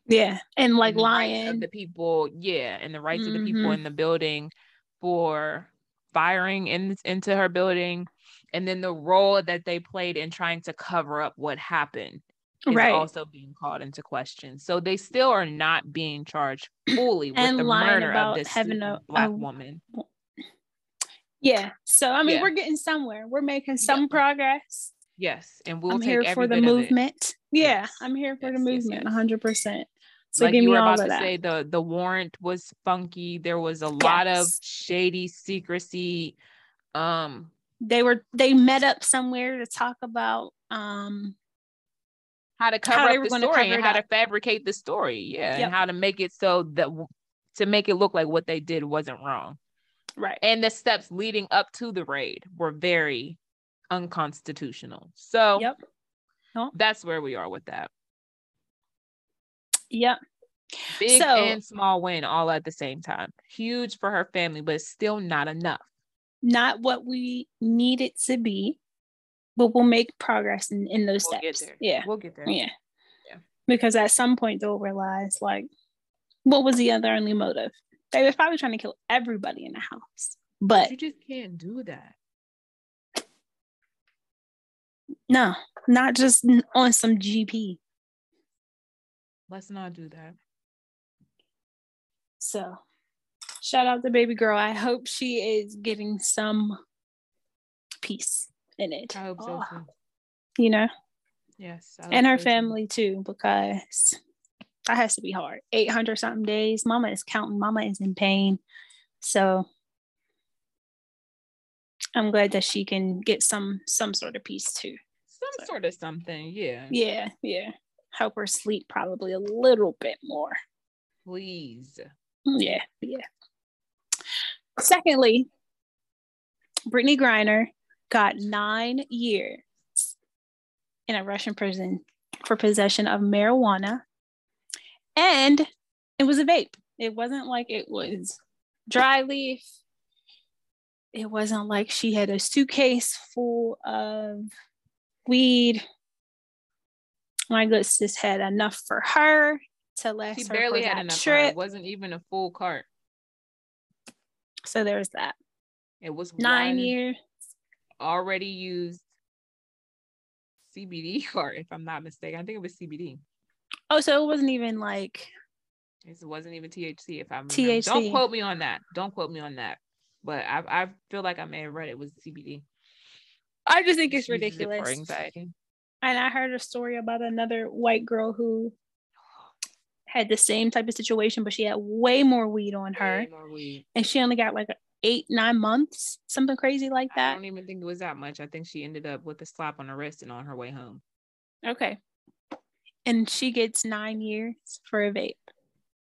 Yeah. And like and of lying. the people, yeah, and the rights of the people Mhm. in the building for firing in, into her building, and then the role that they played in trying to cover up what happened is Right. also being called into question. So they still are not being charged fully with the lying murder about of this having a- black a- woman. Yeah. So I mean Yeah. we're getting somewhere. We're making some progress. Yes, and we'll I'm here for the bit of it. movement. Yeah, Yes. I'm here for Yes, the movement, yes. hundred percent. So like give you were about to that. say, the the warrant was funky. There was a lot of shady secrecy. Um, they were they met up somewhere to talk about um how to cover they up the story and how to fabricate the story. Yeah, Yep. and how to make it so that to make it look like what they did wasn't wrong. Right. And the steps leading up to the raid were very unconstitutional. So Yep. That's where we are with that. Yep. Big So- and small win all at the same time. Huge for her family, but still not enough. Not what we need it to be, but we'll make progress in, in those We'll steps. Yeah. We'll get there. Yeah. Yeah. Because at some point they'll realize like what was the other only motive? They was probably trying to kill everybody in the house. But you just can't do that. no, not just on some GP. Let's not do that. So shout out to baby girl. I hope she is getting some peace in it. I hope so Oh, too. You know, Yes. And her family too, because that has to be hard. 800 something days. Mama is counting. Mama is in pain. So I'm glad that she can get some some sort of peace too. Some sort of something. Yeah. Yeah, yeah. Help her sleep probably a little bit more. Please. Yeah, yeah. Secondly, Brittney Griner got nine years in a Russian prison for possession of marijuana, and it was a vape. It wasn't like it was dry leaf. It wasn't like she had a suitcase full of weed. My good sis had enough for her to last She barely had enough. trip. It wasn't even a full cart. So there's that. It was Nine years. already used CBD cart, if I'm not mistaken. I think it was CBD. Oh, so it wasn't even like It wasn't even THC, if I'm THC. Don't quote me on that. Don't quote me on that. But I, I feel like I may have read it was CBD. I just think it's ridiculous. for anxiety. And I heard a story about another white girl who had the same type of situation, but she had way more weed on her, weed. and she only got like eight, nine months, something crazy like that. I don't even think it was that much. I think she ended up with a slap on the wrist and on her way home. Okay. And she gets nine years for a vape.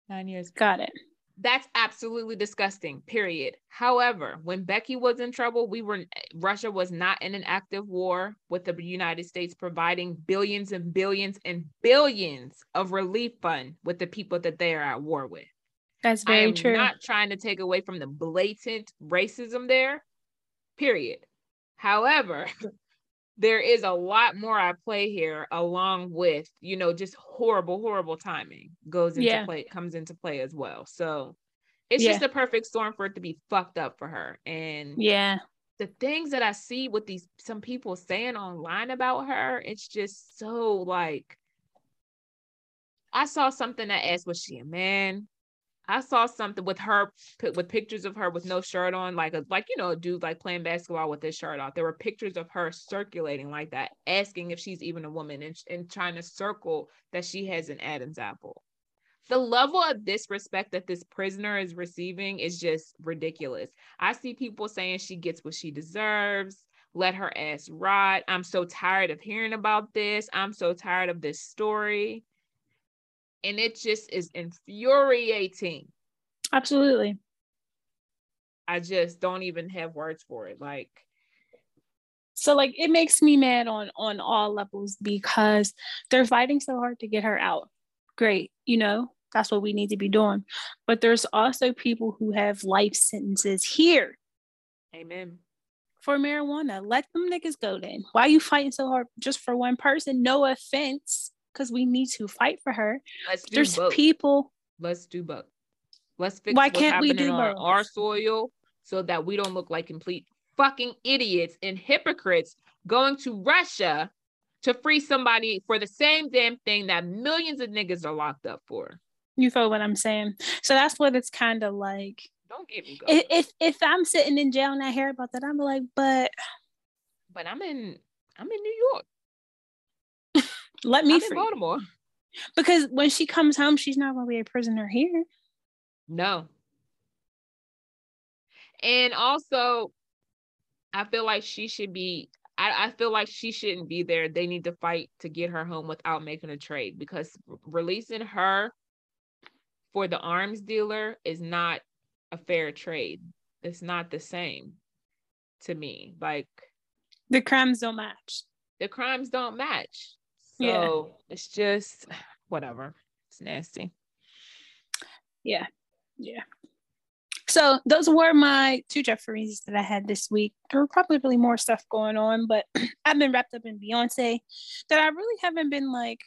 Nine years. Got it. That's absolutely disgusting. Period. However, when Becky was in trouble, we were Russia was not in an active war with the United States providing billions and billions and billions of relief fund with the people that they are at war with. That's very I very am true. not trying to take away from the blatant racism there. Period. However, there is a lot more I play here, along with you know just horrible, horrible timing goes into Yeah. play, comes into play as well. So it's Yeah. just a perfect storm for it to be fucked up for her. And yeah. the things that I see with these some people saying online about her, it's just so like I saw something that asked, was she a man? I saw something with her with pictures of her with no shirt on, like a like you know a dude like playing basketball with his shirt off. There were pictures of her circulating like that, asking if she's even a woman and, and trying to circle that she has an Adam's apple. The level of disrespect that this prisoner is receiving is just ridiculous. I see people saying she gets what she deserves. Let her ass rot. I'm so tired of hearing about this. I'm so tired of this story. And it just is infuriating. Absolutely. I just don't even have words for it. Like, So like it makes me mad on on all levels because they're fighting so hard to get her out. Great, you know, that's what we need to be doing. But there's also people who have life sentences here amen. for marijuana. Let them niggas go then. Why you fighting so hard just for one person? No offense, because we need to fight for her. Let's do There's both. people. Let's do both. Let's fix Why can't we do both? our soil so that we don't look like complete fucking idiots and hypocrites going to Russia to free somebody for the same damn thing that millions of niggas are locked up for. You feel what I'm saying? So that's what it's kind of like. Don't get me going. If, if if I'm sitting in jail and I hear about that, I'm like, but but I'm in I'm in New York. Let me I'm free. Baltimore. Because when she comes home, she's not gonna be a prisoner here. No. And also, I feel like she should be. I, I feel like she shouldn't be there. They need to fight to get her home without making a trade because releasing her for the arms dealer is not a fair trade. It's not the same to me. Like The crimes don't match. the crimes don't match. So Yeah. it's just whatever. It's nasty. Yeah. Yeah. So those were my two Jeffreys that I had this week. There were probably really more stuff going on, but I've been wrapped up in Beyonce that I really haven't been like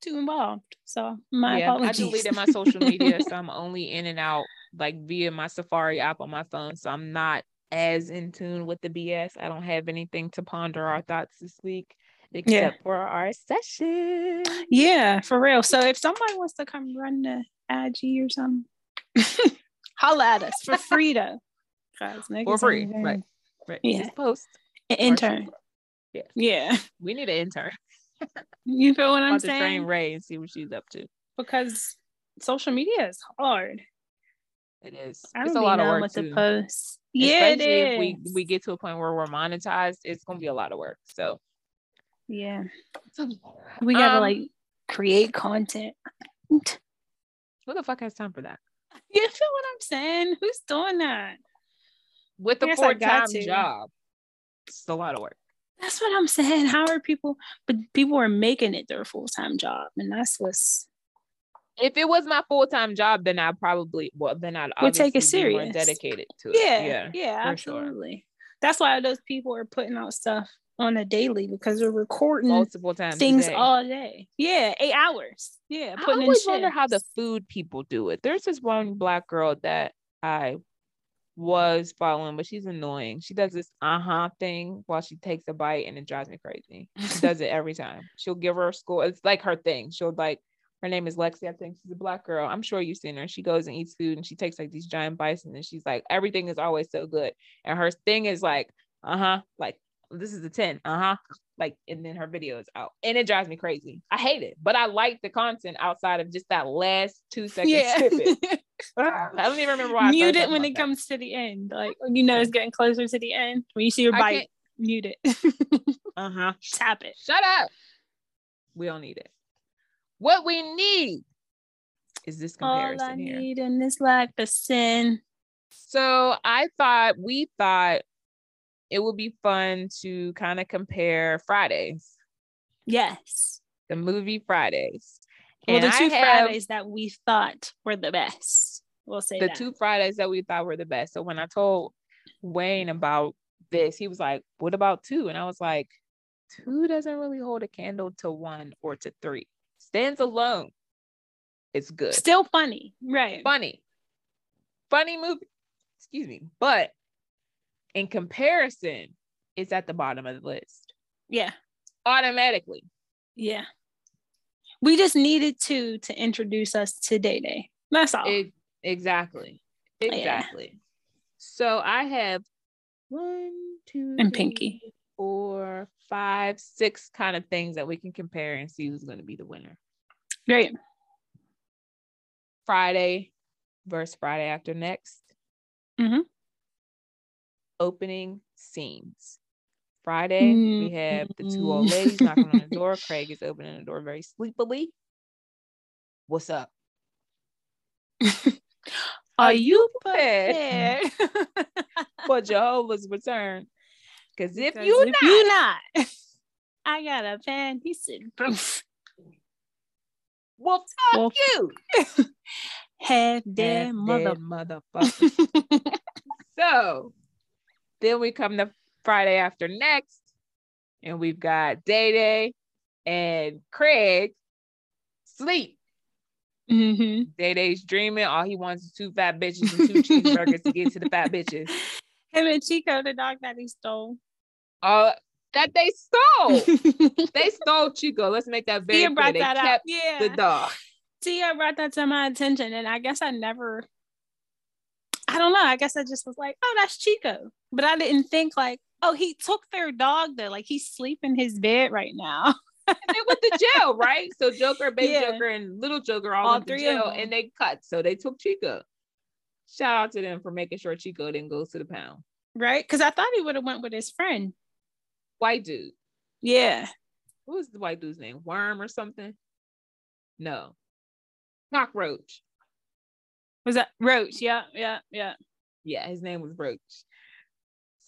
too involved. So my yeah, I deleted my social media, so I'm only in and out like via my Safari app on my phone, so I'm not as in tune with the BS. I don't have anything to ponder our thoughts this week except Yeah. for our session. Yeah, for real. So if somebody wants to come run the IG or something, holla at us for free though. 'Cause For free, right? Right. Yeah. Just post. An intern. Yeah. Yeah. We need an intern. You feel what I'm about to train saying? Ray and see what she's up to. Because social media is hard. It is. I it's a lot of work what too. to post. Yeah, it Especially if we we get to a point where we're monetized, it's gonna be a lot of work. So yeah. We gotta Um, like create content. who the fuck has time for that? You feel what I'm saying? Who's doing that? With a full time job, it's a lot of work. That's what I'm saying. How are people? But people are making it their full time job, and that's what's If it was my full time job, then I probably well then I'd Would take it obviously be more serious. dedicated to it. yeah, yeah, for sure. absolutely. That's why those people are putting out stuff on a daily because they're recording multiple times. things all day. Yeah, eight hours. Yeah, I putting in always wonder how the food people do it. There's this one black girl that I was following, but she's annoying. She does this uh-huh thing while she takes a bite and it drives me crazy. She does it every time. She'll give her a score. It's like her thing. She'll like her name is Lexi. I think she's a black girl. I'm sure you've seen her. She goes and eats food and she takes like these giant bites and then she's like, everything is always so good. And her thing is like, uh-huh, like this is a 10, uh-huh. Like, and then her video is out. And it drives me crazy. I hate it, but I like the content outside of just that last two second yeah. I don't even remember why. Mute it when it that. comes to the end. Like when you know it's getting closer to the end. When you see your bite, mute it. Uh-huh. Tap it. Shut up. We don't need it. What we need is this comparison All I here. need in this life is sin. So I thought we thought it would be fun to kind of compare Fridays, Yes. the movie Fridays. Well, the And I two have Fridays that we thought were the best. We'll say the that. two Fridays that we thought were the best. So when I told Wayne about this, he was like, "What about two? And I was like, two doesn't really hold a candle to one or to three. Stands alone. It's good. Still funny. Right. funny. Funny movie. Excuse me. But in comparison, it's at the bottom of the list Yeah. automatically. Yeah. We just needed to to introduce us to Day Day. That's all. It, exactly. Oh. Yeah. Exactly. So I have one, two, And three, Pinky. four, five, six kind of things that we can compare and see who's going to be the winner. Great. Friday versus Friday after next. Mhm. Opening scenes. Friday, we have the two mm-hmm. old ladies knocking on the door. Craig is opening the door very sleepily. What's up? Are you prepared for Jehovah's return? Because if you if not, you not, I got a pen. He said, well, fuck Well, you. "Have their mother." motherfucker. so then we come to Friday after next, and we've got Day Day and Craig sleep. Mhm. Day Day's dreaming. All he wants is two fat bitches and two cheeseburgers to get to the fat bitches. Him and Chico, the dog that he stole. Uh, that they stole. they stole Chico. Let's make that very Tia clear. They that up. kept Yeah. the dog. Tia brought that to my attention, and I guess I never. I don't know. I guess I just was like, "Oh, that's Chico," but I didn't think like, "Oh, he took their dog there. Like he's sleeping his bed right now." They went to jail, right? So Joker, Baby Yeah. Joker, and Little Joker all, All went three of jail, and they cut. So they took Chico. Shout out to them for making sure Chico didn't go to the pound. right? Because I thought he would have went with his friend. White dude. Yeah. What was the white dude's name? Worm or something? No. Cockroach. Was that Roach? Yeah, yeah, yeah. Yeah, his name was Roach.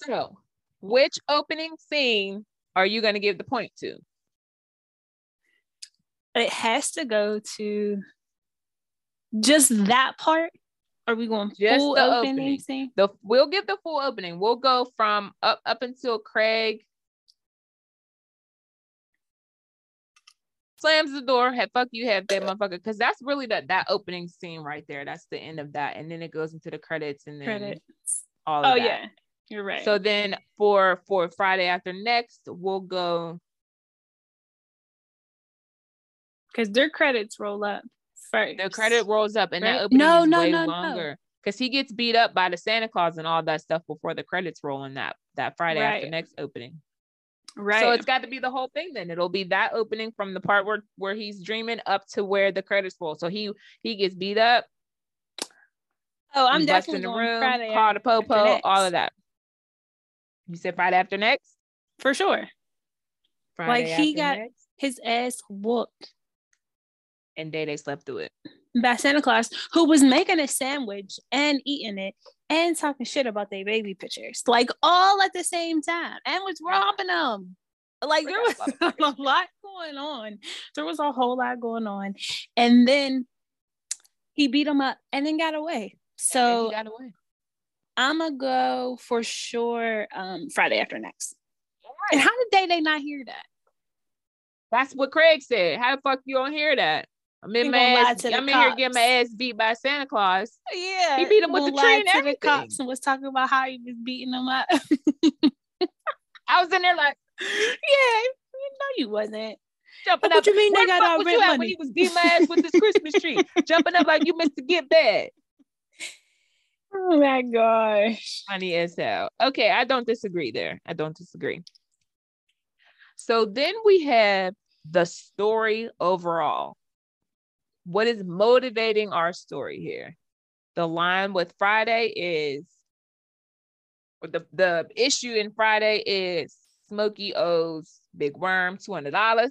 So, which opening scene are you going to give the point to? It has to go to just that part. Are we going to Just full the opening, opening. scene? The we'll give the full opening. We'll go from up up until Craig. slams the door. Have fuck you, have that motherfucker. Because that's really that that opening scene right there. That's the end of that, and then it goes into the credits and then Credits. all. Of Oh that. yeah, you're right. So then for for Friday after next, we'll go. because their credits roll up first. The credit rolls up, and that opening No, is no, way no, longer. Because he gets beat up by the Santa Claus and all that stuff before the credits roll in that that Friday after next opening. right. So it's got to be the whole thing then. It'll be that opening from the part where where he's dreaming up to where the credits roll. So he he gets beat up, oh, I'm definitely the going room, Friday call the popo, all of that. You said Friday after next. for sure. Friday he got- next, His ass whooped and day they slept through it. by Santa Claus, who was making a sandwich and eating it and talking shit about their baby pictures, like all at the same time, and was robbing them. Like there was a lot going on. There was a whole lot going on, and then he beat him up and then got away. So he got away. I'm gonna go for sure. Um, Friday after next. And how did they they not hear that? That's what Craig said. How the fuck you don't hear that? I'm in He my ass. I'm in here getting my ass beat by Santa Claus. Yeah, He beat him with the tree and to the everything. cops and was talking about how he was beating them up. I was in there like yeah, no, you wasn't. jumping up. What up. you mean they the got was rent you when he was beating my ass with this Christmas tree? jumping up like you missed the get bad. Oh my gosh. Funny as hell. Okay, I don't disagree there. I don't disagree. So then we have the story overall. What is motivating our story here? The line with Friday is, the, the issue in Friday is Smokey owes Big Worm $200.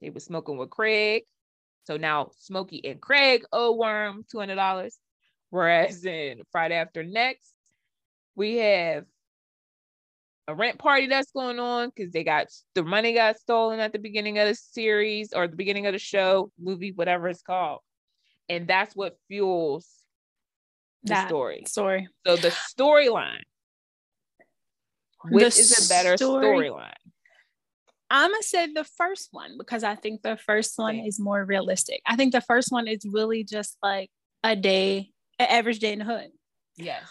They were smoking with Craig. So now Smokey and Craig owe Worm $200. Whereas in Friday after next, we have a rent party that's going on because they got the money got stolen at the beginning of the series or the beginning of the show, movie, whatever it's called. And that's what fuels the That story. Story. So the storyline, which is a better story- storyline? I'm gonna say the first one because I think the first one is more realistic. I think the first one is really just like a day, an average day in the hood. Yes.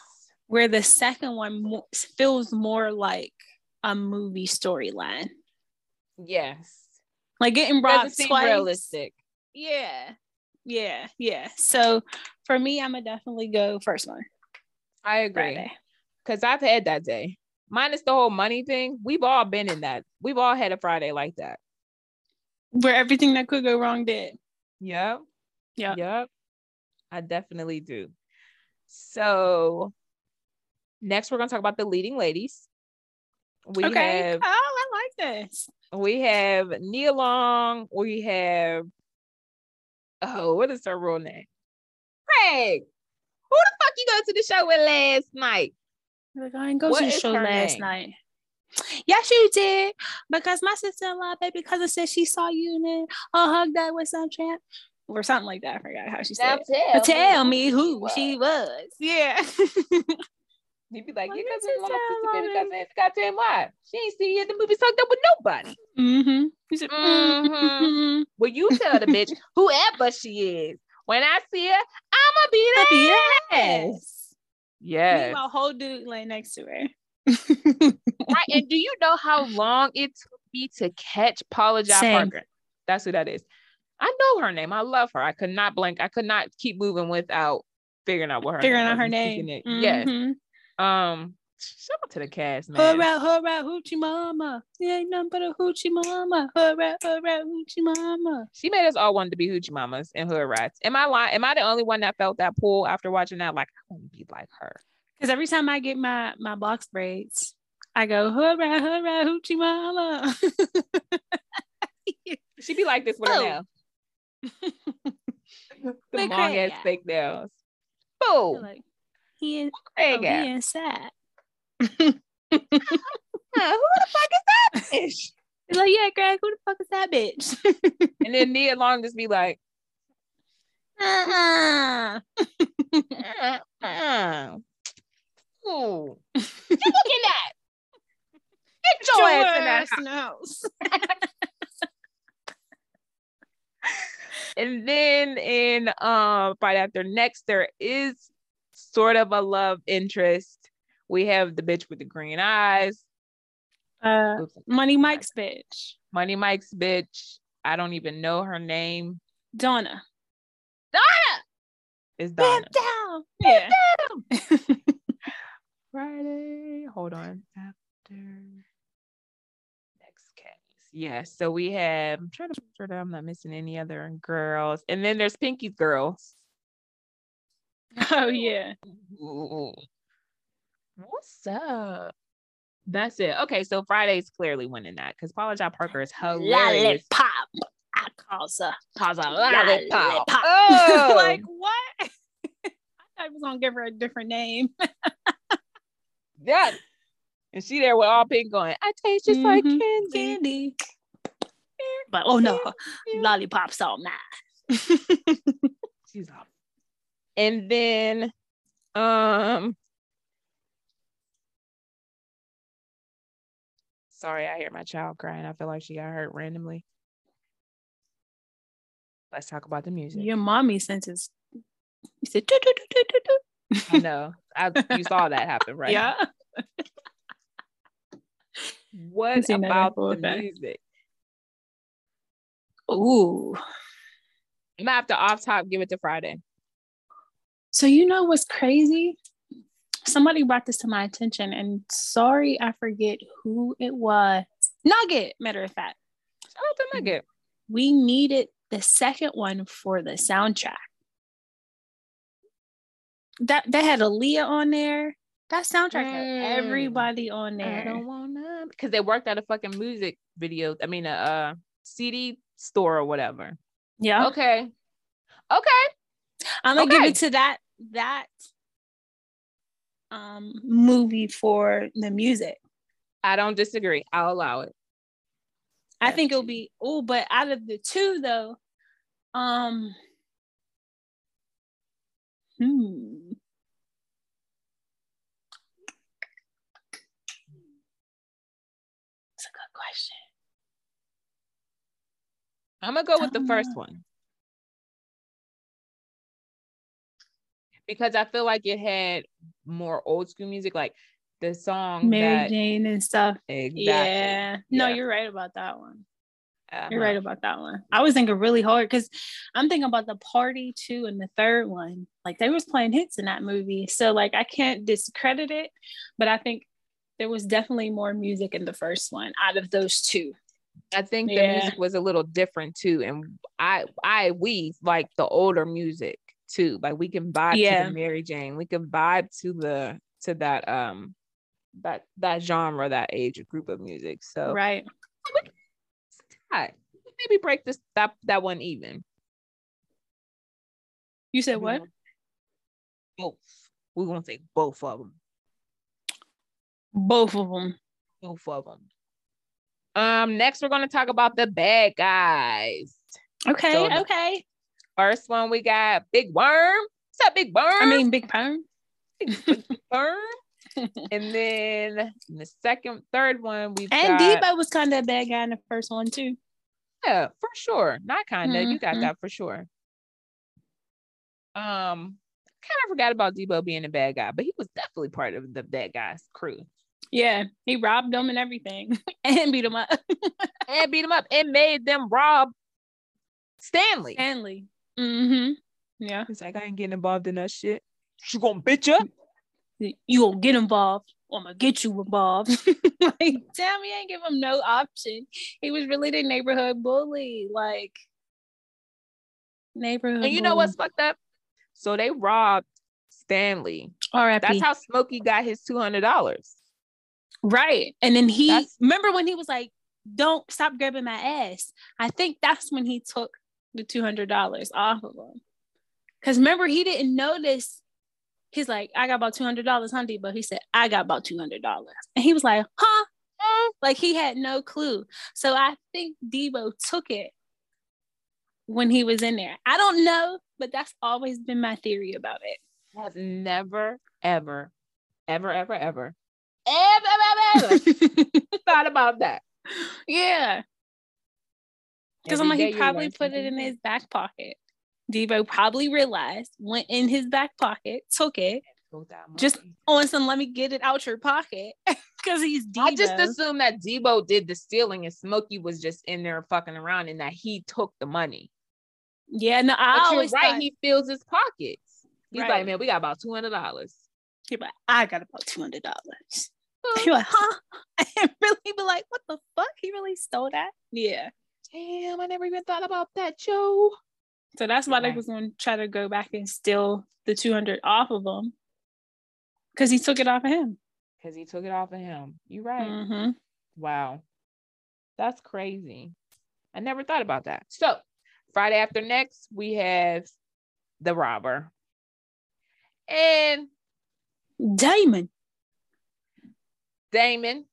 Where the second one mo- feels more like a movie storyline, Yes. like getting robbed twice. realistic. Yeah, yeah, yeah. So for me, I'm gonna definitely go first one. I agree. Because I've had that day. Minus the whole money thing. We've all been in that. We've all had a Friday like that. Where everything that could go wrong did. Yep. Yeah. Yep. I definitely do. So next we're gonna talk about the leading ladies. We okay. have oh, I like this. we have Nia Long, we have oh, what is her real name? Craig. Who the fuck you go to the show with last night? Like I didn't go What to the show last name? night. Yes, you did. Because my sister-in-law, baby cousin said she saw you and then uh, hugged that with some champ or something like that. I forgot how she said. it. tell, But tell me who she was. Yeah. You'd be like, Like, your cousin, is my sister, baby cousin, goddamn why? She ain't seen you at the movies hooked up with nobody. mm-hmm. He said, Mhm. mm-hmm. Well, you tell the bitch, whoever she is, when I see her, I'ma beat her Yes. Yes. Meanwhile, whole dude lay next to her. right. And do you know how long it took me to catch Paula Same. Parker? That's who that is. I know her name. I love her. I could not blank. I could not keep moving without figuring out what her Figuring name out her name. it. Yes. Um. Shout out to the cast, man. Hurrah, hurrah, hoochie mama. It ain't nothing but a hoochie mama. Hurrah, hurrah, hoochie mama. She made us all want to be hoochie mamas and hood rats. Am I lying? Am I the only one that felt that pull after watching that? Like, I want to be like her. Because every time I get my my box braids, I go hurrah, hurrah, hoochie mama. She'd be like this with her Oh. The long ass fake nails. Boo. like he is Craig oh, he inside. Who the fuck is that bitch? He's like, yeah, Greg, who the fuck is that bitch? and then Nia Long just be like, uh-uh. uh, uh. Ooh. You looking at? Get your, ass in that house. house. And then in um Friday After Next, there is sort of a love interest. We have the bitch with the green eyes. Uh, Oops. Money Mike's bitch, Money Mike's bitch. I don't even know her name. Donna. Donna! Is Donna. down. Yeah. down. Friday. Hold on. After. Yes. So we have, I'm trying to make sure that I'm not missing any other girls. And then there's Pinky's girls. oh yeah. Ooh. What's up? That's it. Okay. So Friday's clearly winning that because Paula Jai Parker is hilarious. Lollipop. I calls her. Calls a Lollipop. lollipop. Oh. like what? I thought I was gonna give her a different name. yeah. And she there with all pink going, I taste just like Mhm. candy. Candy. But oh no, lollipop's all mine. She's off. And then um sorry, I hear my child crying. I feel like she got hurt randomly. Let's talk about the music. Your mommy senses. You said "Toot, toot, toot, toot, toot, I know. I, you saw that happen, right? Yeah. What that about the effect. music? Ooh. I'm gonna have to off top give it to Friday. So you know what's crazy? Somebody brought this to my attention, and sorry, I forget who it was. Nugget, matter of fact, Shout out to Nugget. we needed the second one for the soundtrack. That they had Aaliyah on there. That soundtrack Mm. had everybody on there. I don't wanna because they worked at a fucking music video. I mean a uh, CD store or whatever. Yeah, Okay. Okay. I'm gonna give it to that that um movie for the music. I don't disagree. I'll allow it. I think it'll be oh, but out of the two though, um, hmm, that's a good question. I'm gonna go with the first one. Because I feel like it had more old school music, like the song Mary that Jane and stuff. exactly. Yeah, no, Yeah. you're right about that one. Uh-huh. You're right about that one. I was thinking really hard because I'm thinking about the party too and the third one. Like they was playing hits in that movie. So like I can't discredit it, but I think there was definitely more music in the first one out of those two. I think the Yeah. music was a little different too, and I, I, we like the older music too. Like we can vibe to the Mary Jane, we can vibe to the to that um that that genre, that age group of music. So Right. Hi. maybe break this that that one even. You said what? Both. We're gonna say both of them. Both of them. Both of them. Um. Next, we're gonna talk about the bad guys. Okay. So okay. First one we got Big Worm. What's up, Big Worm? I mean, Big Perm. Worm. and then the second, third one we've And got Debo was kind of a bad guy in the first one too. yeah, for sure. Not kinda. You got Mhm. that for sure. Um, kind of forgot about Debo being a bad guy, but he was definitely part of the bad guys crew. Yeah, he robbed them and everything, and beat them up. and beat them up and made them rob Stanley. Stanley. Mm-hmm. Yeah. He's like, I ain't getting involved in that shit. She gonna bitch up. You gonna get involved. I'm gonna get you involved. like, damn, he ain't give him no option. He was really the neighborhood bully. Like, neighborhood. And you know what's fucked up? So they robbed Stanley. All right. That's how Smokey got his two hundred dollars. Right. And then he That's- remember when he was like, Don't stop grabbing my ass. I think that's when he took the two hundred dollars off of him. Cause remember he didn't notice. He's like, I got about two hundred dollars, huh, But he said, I got about two hundred dollars. And he was like, huh? Like he had no clue. So I think Debo took it when he was in there. I don't know, but that's always been my theory about it. I've never, ever, ever, ever, ever, thought about that. yeah. Because I'm like, he probably put it in his back pocket. Debo probably realized, went in his back pocket, took it just monkey. on some. Let me get it out your pocket because he's Debo. I just assume that Debo did the stealing and Smokey was just in there fucking around and that he took the money. yeah, no, I But you're always right, thought, he fills his pockets. He's Right. like, man, we got about two hundred dollars. He'd be like, I got about two hundred dollars. You're like, huh? And really be like, what the fuck? He really stole that? Yeah. Damn, I never even thought about that, Joe. So that's why they Right. was going to try to go back and steal the 200 off of him. Because he took it off of him. Because he took it off of him. You right. hmm Wow. That's crazy. I never thought about that. So Friday after next, we have the robber. And Damon. Damon.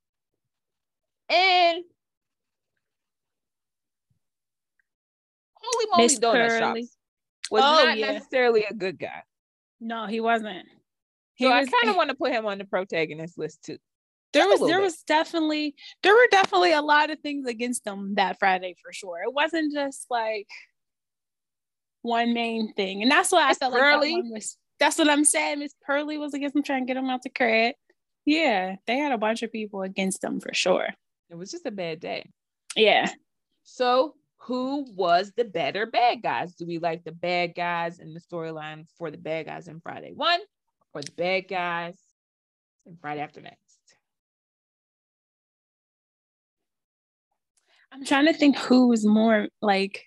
And Holy Moly Miss Donut Pearly. Shops was Oh, not yeah. necessarily a good guy. No, he wasn't. He So I kind of want to put him on the protagonist list too. there just was there bit. was definitely there were definitely a lot of things against him that Friday for sure. It wasn't just like one main thing, and that's why I Miss felt like that one was. That's what I'm saying. Miss Pearly was against them trying to get them out the crib. Yeah, they had a bunch of people against them for sure. It was just a bad day. Yeah, So, who was the better bad guys? Do we like the bad guys in the storyline for the bad guys in Friday one or the bad guys in Friday after next? I'm trying to think who was more like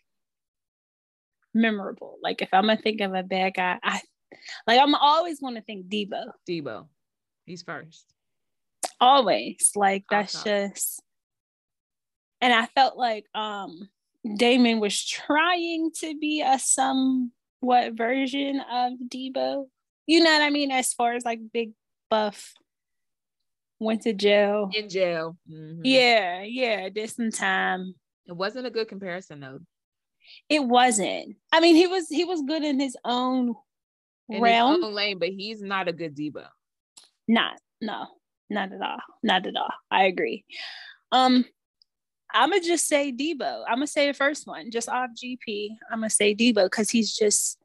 memorable. Like if I'm gonna think of a bad guy, I like I'm always want to think Debo. Debo. He's first. Always. Like that's just and I felt like um Damon was trying to be a somewhat version of Debo. You know what I mean? As far as like big buff went to jail. In jail. Mhm. Yeah, yeah, did some time. It wasn't a good comparison though. It wasn't. I mean, he was he was good in his own In realm. his own lane, but he's not a good Debo. Not, no, not at all. Not at all. I agree. Um, I'ma just say Debo. I'm gonna say the first one, just off GP. I'm gonna say Debo because he's just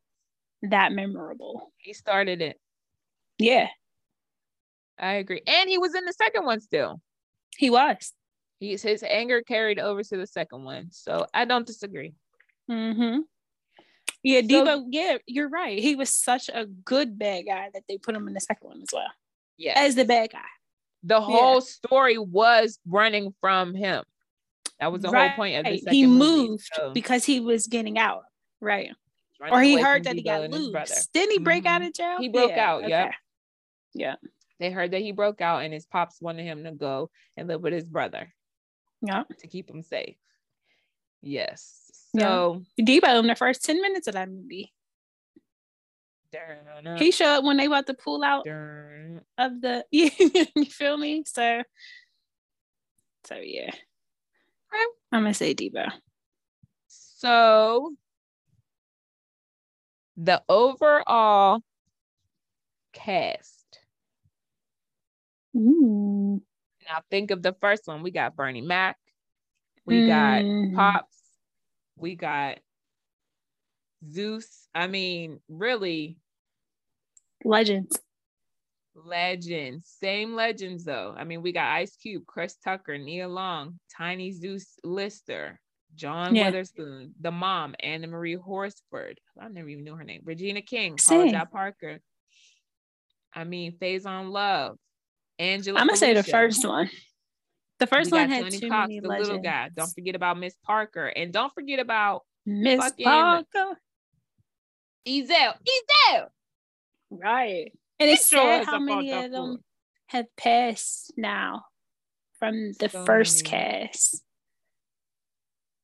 that memorable. He started it. Yeah, I agree. And he was in the second one still. he was. He's his anger carried over to the second one. So I don't disagree. Mm-hmm. Yeah, So- Debo. Yeah, you're right. He was such a good bad guy that they put him in the second one as well Yeah. as the bad guy. the whole story was running from him. That was the whole point of the second He movie. moved So, because he was getting out. Right. running or he heard that he got and his brother. loose. Didn't he break out Mhm. of jail? He broke out, yep. okay. Yeah. They heard that he broke out and his pops wanted him to go and live with his brother Yeah. to keep him safe. Yes. Yeah. So Debo in the first 10 minutes of that movie. He showed up when they about to pull out of the you feel me? So so yeah. I'm gonna say Debo. So the overall cast. Ooh. Now think of the first one. We got Bernie Mac. We Mhm. got Pops. We got Zeus. I mean, really legends. legends. Same legends though. I mean, we got Ice Cube, Chris Tucker, Nia Long, Tiny Zeus Lister, John Yeah. Witherspoon, the mom, Anna Marie Horsford. I never even knew her name. Regina King, Paula. Parker. I mean, Faison Love, Angela. I'm gonna say the first one. The first one got had Tony too Cox, many the legends. little guy. Don't forget about Miss Parker, and don't forget about Miss fucking- Parker. Ezel. Ezel. Right. And it's He sure sad how many of that them have passed now from the So first many. cast.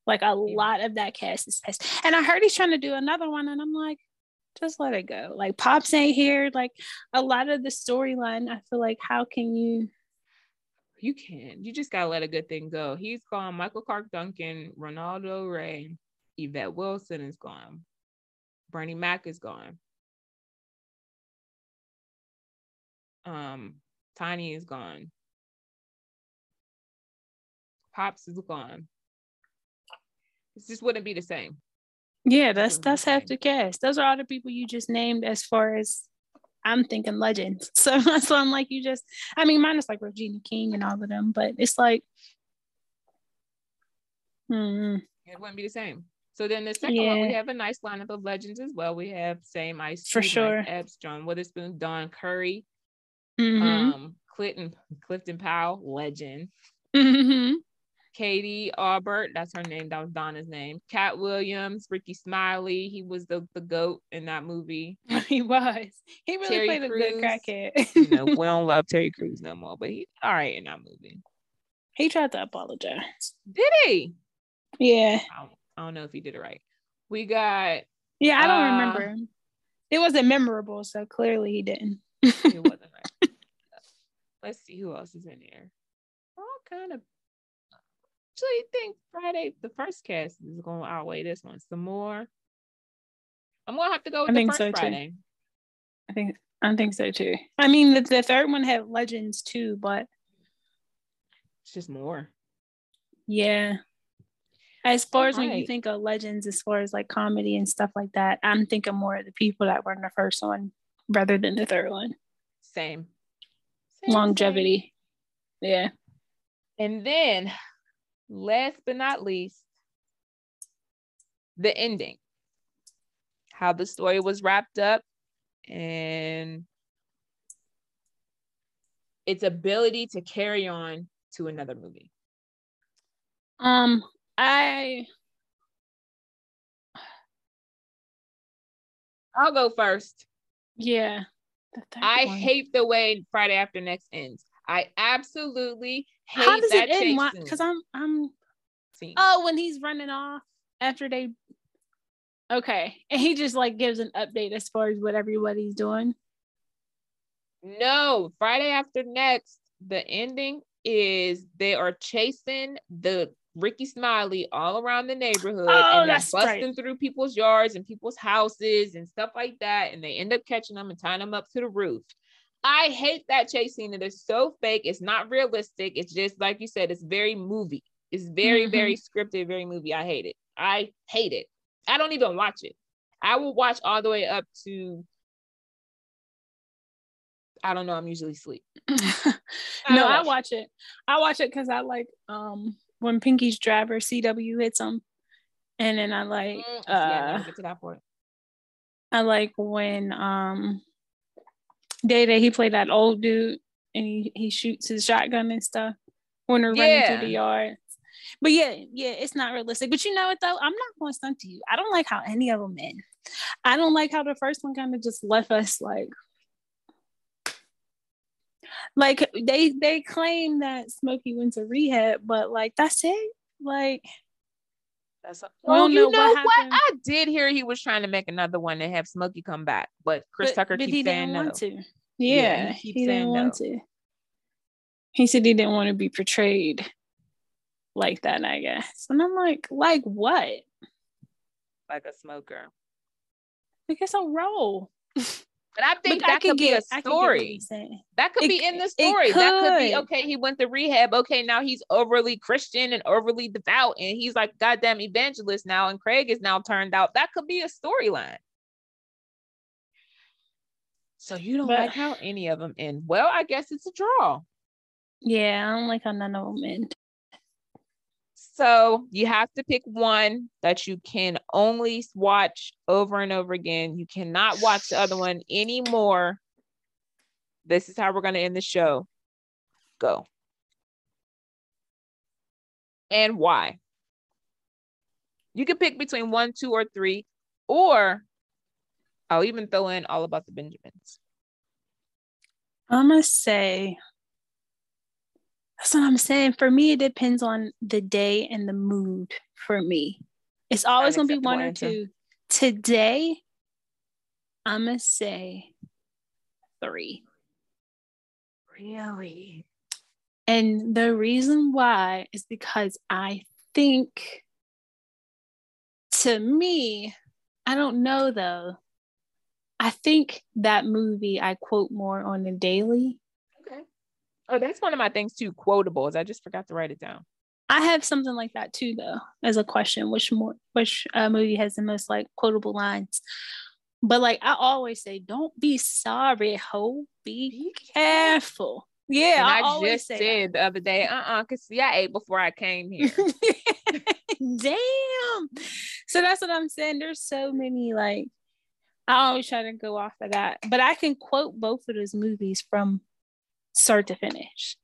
Like a lot of that cast is passed. And I heard he's trying to do another one, and I'm like, just let it go. Like Pops ain't here. Like a lot of the storyline, I feel like how can you You can't. You just gotta let a good thing go. He's gone. Michael Clarke Duncan, Reynaldo Rey, Yvette Wilson is gone. Bernie Mac is gone. Um, Tiny is gone. Pops is gone. It just wouldn't be the same. Yeah, that's that's half the cast. Those are all the people you just named as far as I'm thinking legends. So that's why I'm like, you just I mean, mine is like Regina King and all of them, but it's like hmm. It wouldn't be the same. So then the second one, we have a nice lineup of legends as well. We have same Ice For sure. Mike Epps, John Witherspoon, Don Curry, Mhm. um, Clinton, Clifton Powell, legend. Mhm. K.D. Aubert, that's her name. That was Donna's name. Katt Williams, Rickey Smiley. He was the, the goat in that movie. he was. He really Terry played a good crackhead. You know, we don't love Terry Crews no more, but he all right in that movie. he tried to apologize. Did he? Yeah. I don't, I don't know if he did it right. We got Yeah, I don't Uh, remember. It wasn't memorable, so clearly he didn't. it wasn't right. Let's see who else is in here. All kind of. Actually, you think Friday the first cast is going to outweigh this one some more. I'm gonna have to go with I the think first so, too. I think I think so too. I mean, the, the third one had legends too, but It's just more. yeah. As far as when you think of legends, as far as like comedy and stuff like that, I'm thinking more of the people that were in the first one rather than the third one. Same. Same, Longevity. Yeah. And then, last but not least, the ending. How the story was wrapped up and its ability to carry on to another movie. Um, I I'll go first. yeah. I one. hate the way Friday After Next ends. I absolutely How does that it end? Because. I'm I'm Scene. oh when he's running off after they okay and he just like gives an update as far as what everybody's doing No, Friday After Next, the ending is they are chasing the Rickey Smiley all around the neighborhood Oh, and they're busting right. through people's yards and people's houses and stuff like that. And they end up catching them and tying them up to the roof. I hate that chase scene. It is so fake. It's not realistic. It's just like you said, it's very movie. It's very, Mhm. very scripted, very movie. I hate it. I hate it. I don't even watch it. I will watch all the way up to I don't know. I'm usually asleep. no i watch it. i watch it because i like um when pinky's driver cw hits him and then i like Mm, uh never get to that point. i like when um day day he played that old dude and he, he shoots his shotgun and stuff when they're running through the yard but yeah yeah it's not realistic. But you know what though? I'm not going to stunt to you. I don't like how any of them end i don't like how the first one kind of just left us like like they they claim that smokey went to rehab but like that's it. Like That's a- We well, don't you know know what? what? I did hear he was trying to make another one and have Smokey come back, but Chris but, Tucker but keeps he saying didn't no. want to. Yeah, yeah, he he, didn't saying want to. He said he didn't want to be portrayed like that i guess. And i'm like like what? Like a smoker. like it's a role But I think But that could be a I could get what story. That could It be in the story. That could be okay. He went to rehab. Okay, now he's overly Christian and overly devout, and he's like goddamn evangelist now. And Craig is now turned out. That could be a storyline. So you don't But- like how any of them end? Well, I guess it's a draw. yeah i don't like how none of them end So you have to pick one that you can only watch over and over again. You cannot watch the other one anymore. This is how we're going to end the show. Go. And why? You can pick between one, two, or three, or I'll even throw in all about the Benjamins. i'm gonna say that's what i'm saying for me it depends on the day and the mood for me it's always gonna be acceptable one or answer. two today i'm gonna say three Really? And the reason why is because I think, to me, I don't know though. I think that movie I quote more on the daily. Oh, that's one of my things too. Quotables. I just forgot to write it down. I have something like that too, though, as a question. Which more, which uh, movie has the most like quotable lines? But like I always say, don't be sorry, ho. Be, careful. Yeah, I, I, always just say said the other day, uh uh cause see, I ate before I came here. Damn. So that's what I'm saying. There's so many like I always try to go off of that, but I can quote both of those movies from start to finish.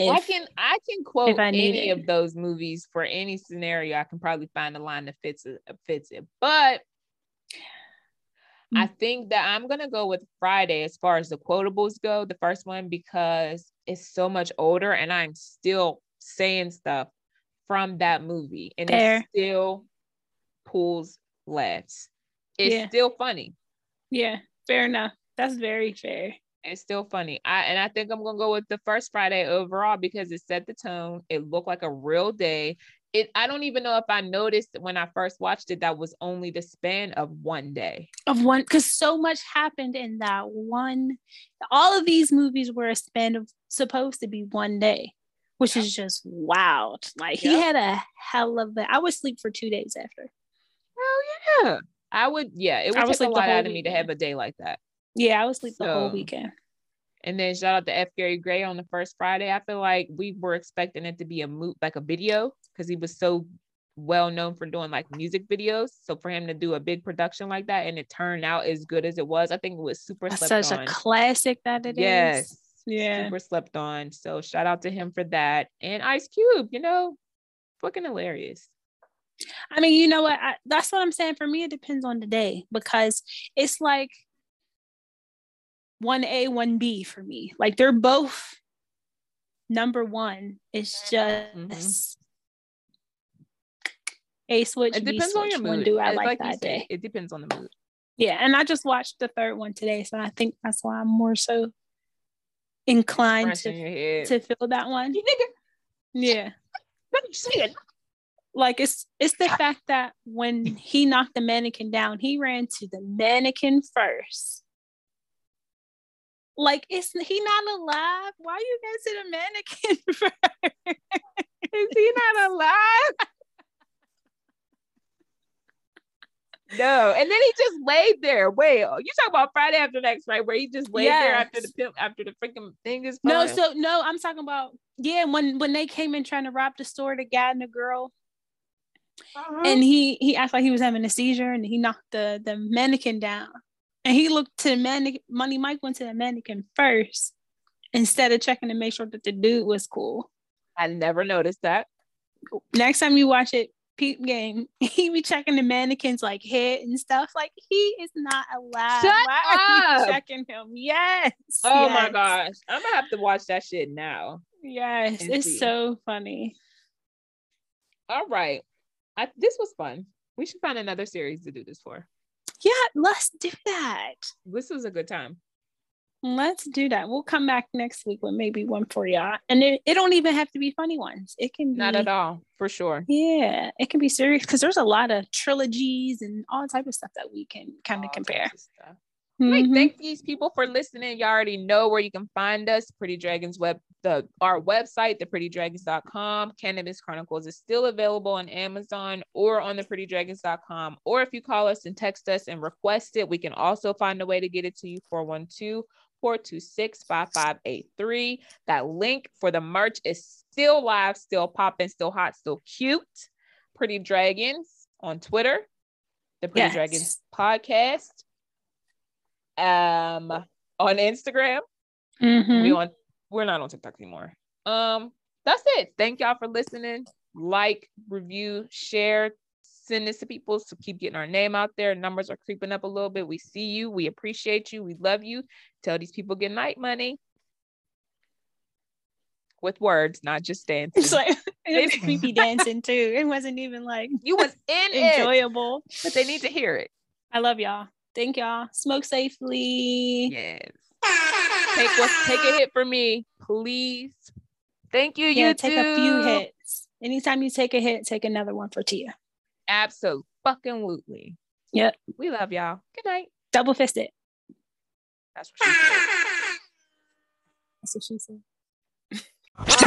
I can I can quote I any it. of those movies for any scenario. I can probably find a line that fits it fits it. But I Mm. think that I'm gonna go with Friday as far as the quotables go, the first one, because it's so much older and I'm still saying stuff from that movie and Fair. it still pulls laughs. It's Yeah. still funny. yeah, fair enough. That's very fair. It's still funny. I and I think I'm gonna go with the first Friday overall because it set the tone. It looked like a real day. It I don't even know if I noticed when I first watched it that was only the span of one day. Of one because so much happened in that one. All of these movies were a span of supposed to be one day, which is just wild. Like he had a hell of a I would sleep for two days after. Hell yeah. I would yeah, it I would would take a lot out of me to have a day like that. Yeah, I would sleep the whole weekend. And then shout out to F. Gary Gray on the first Friday. I feel like we were expecting it to be a mo- like a video because he was so well known for doing like music videos. So for him to do a big production like that and it turned out as good as it was, I think it was super such on. a classic that it is. yes. Yeah. Super slept on. So shout out to him for that. And Ice Cube, you know, fucking hilarious. I mean, you know what? I, that's what I'm saying. For me, it depends on the day because it's like one A, one B for me. Like they're both number one. It's mm-hmm. just A switch. It depends on switch. your When mood. do I It's like, that day? It depends on the mood. Yeah, and I just watched the third one today, so I think that's why I'm more so inclined to to feel that one. Yeah. let me see it. like it's it's the fact that when he knocked the mannequin down, he ran to the mannequin first. Like is he not alive? Why are you guys in a mannequin first? Is he not alive? No, and then he just laid there. Wait, you talk about Friday after next, right? Where he just laid there after the Yes. pimp, after the freaking thing is No, so no, I'm talking about yeah, when when they came in trying to rob the store, the guy and the girl, Uh-huh. and he he acted like he was having a seizure, and he knocked the the mannequin down, and he looked to the mannequin. Money Mike went to the mannequin first instead of checking to make sure that the dude was cool. I never noticed that. next time you watch it, peep game, he be checking the mannequins like head and stuff. Like he is not alive. Shut Why are up. you checking him? Yes. Oh my gosh, I'm gonna have to watch that shit now. Yes, it's see. so funny. All right, I, this was fun. We should find another series to do this for. Let's do that. This was a good time. Let's do that. We'll come back next week with maybe one for y'all. And it, it don't even have to be funny ones. It can be Not at all, for sure. Yeah, it can be serious because there's a lot of trilogies and all type of stuff that we can kind of compare. of stuff. Like, Mhm. thank these people for listening. You already know where you can find us. Pretty Dragons web, the our website, theprettydragons.com. Cannabis Chronicles is still available on Amazon or on theprettydragons.com. Or if you call us and text us and request it, we can also find a way to get it to you 412 426 5583. That link for the merch is still live, still popping, still hot, still cute. Pretty Dragons on Twitter, the Pretty Yes. Dragons podcast um on Instagram. Mhm. We on we're not on TikTok anymore. Um, that's it. Thank y'all for listening. Like, review, share, send this to people so keep getting our name out there. Numbers are creeping up a little bit. We see you, we appreciate you, we love you. Tell these people good night money. With words, not just dancing. It's like it was creepy dancing too. It wasn't even like you was in it, enjoyable. but they need to hear it. I love y'all. Thank y'all. Smoke safely. Yes. Take what take a hit for me, please. Thank you, Yeah, you take a few hits. Anytime you take a hit, take another one for Tia. Absolutely. Yep. We love y'all. Good night. Double fisted. That's what she said. That's what she said.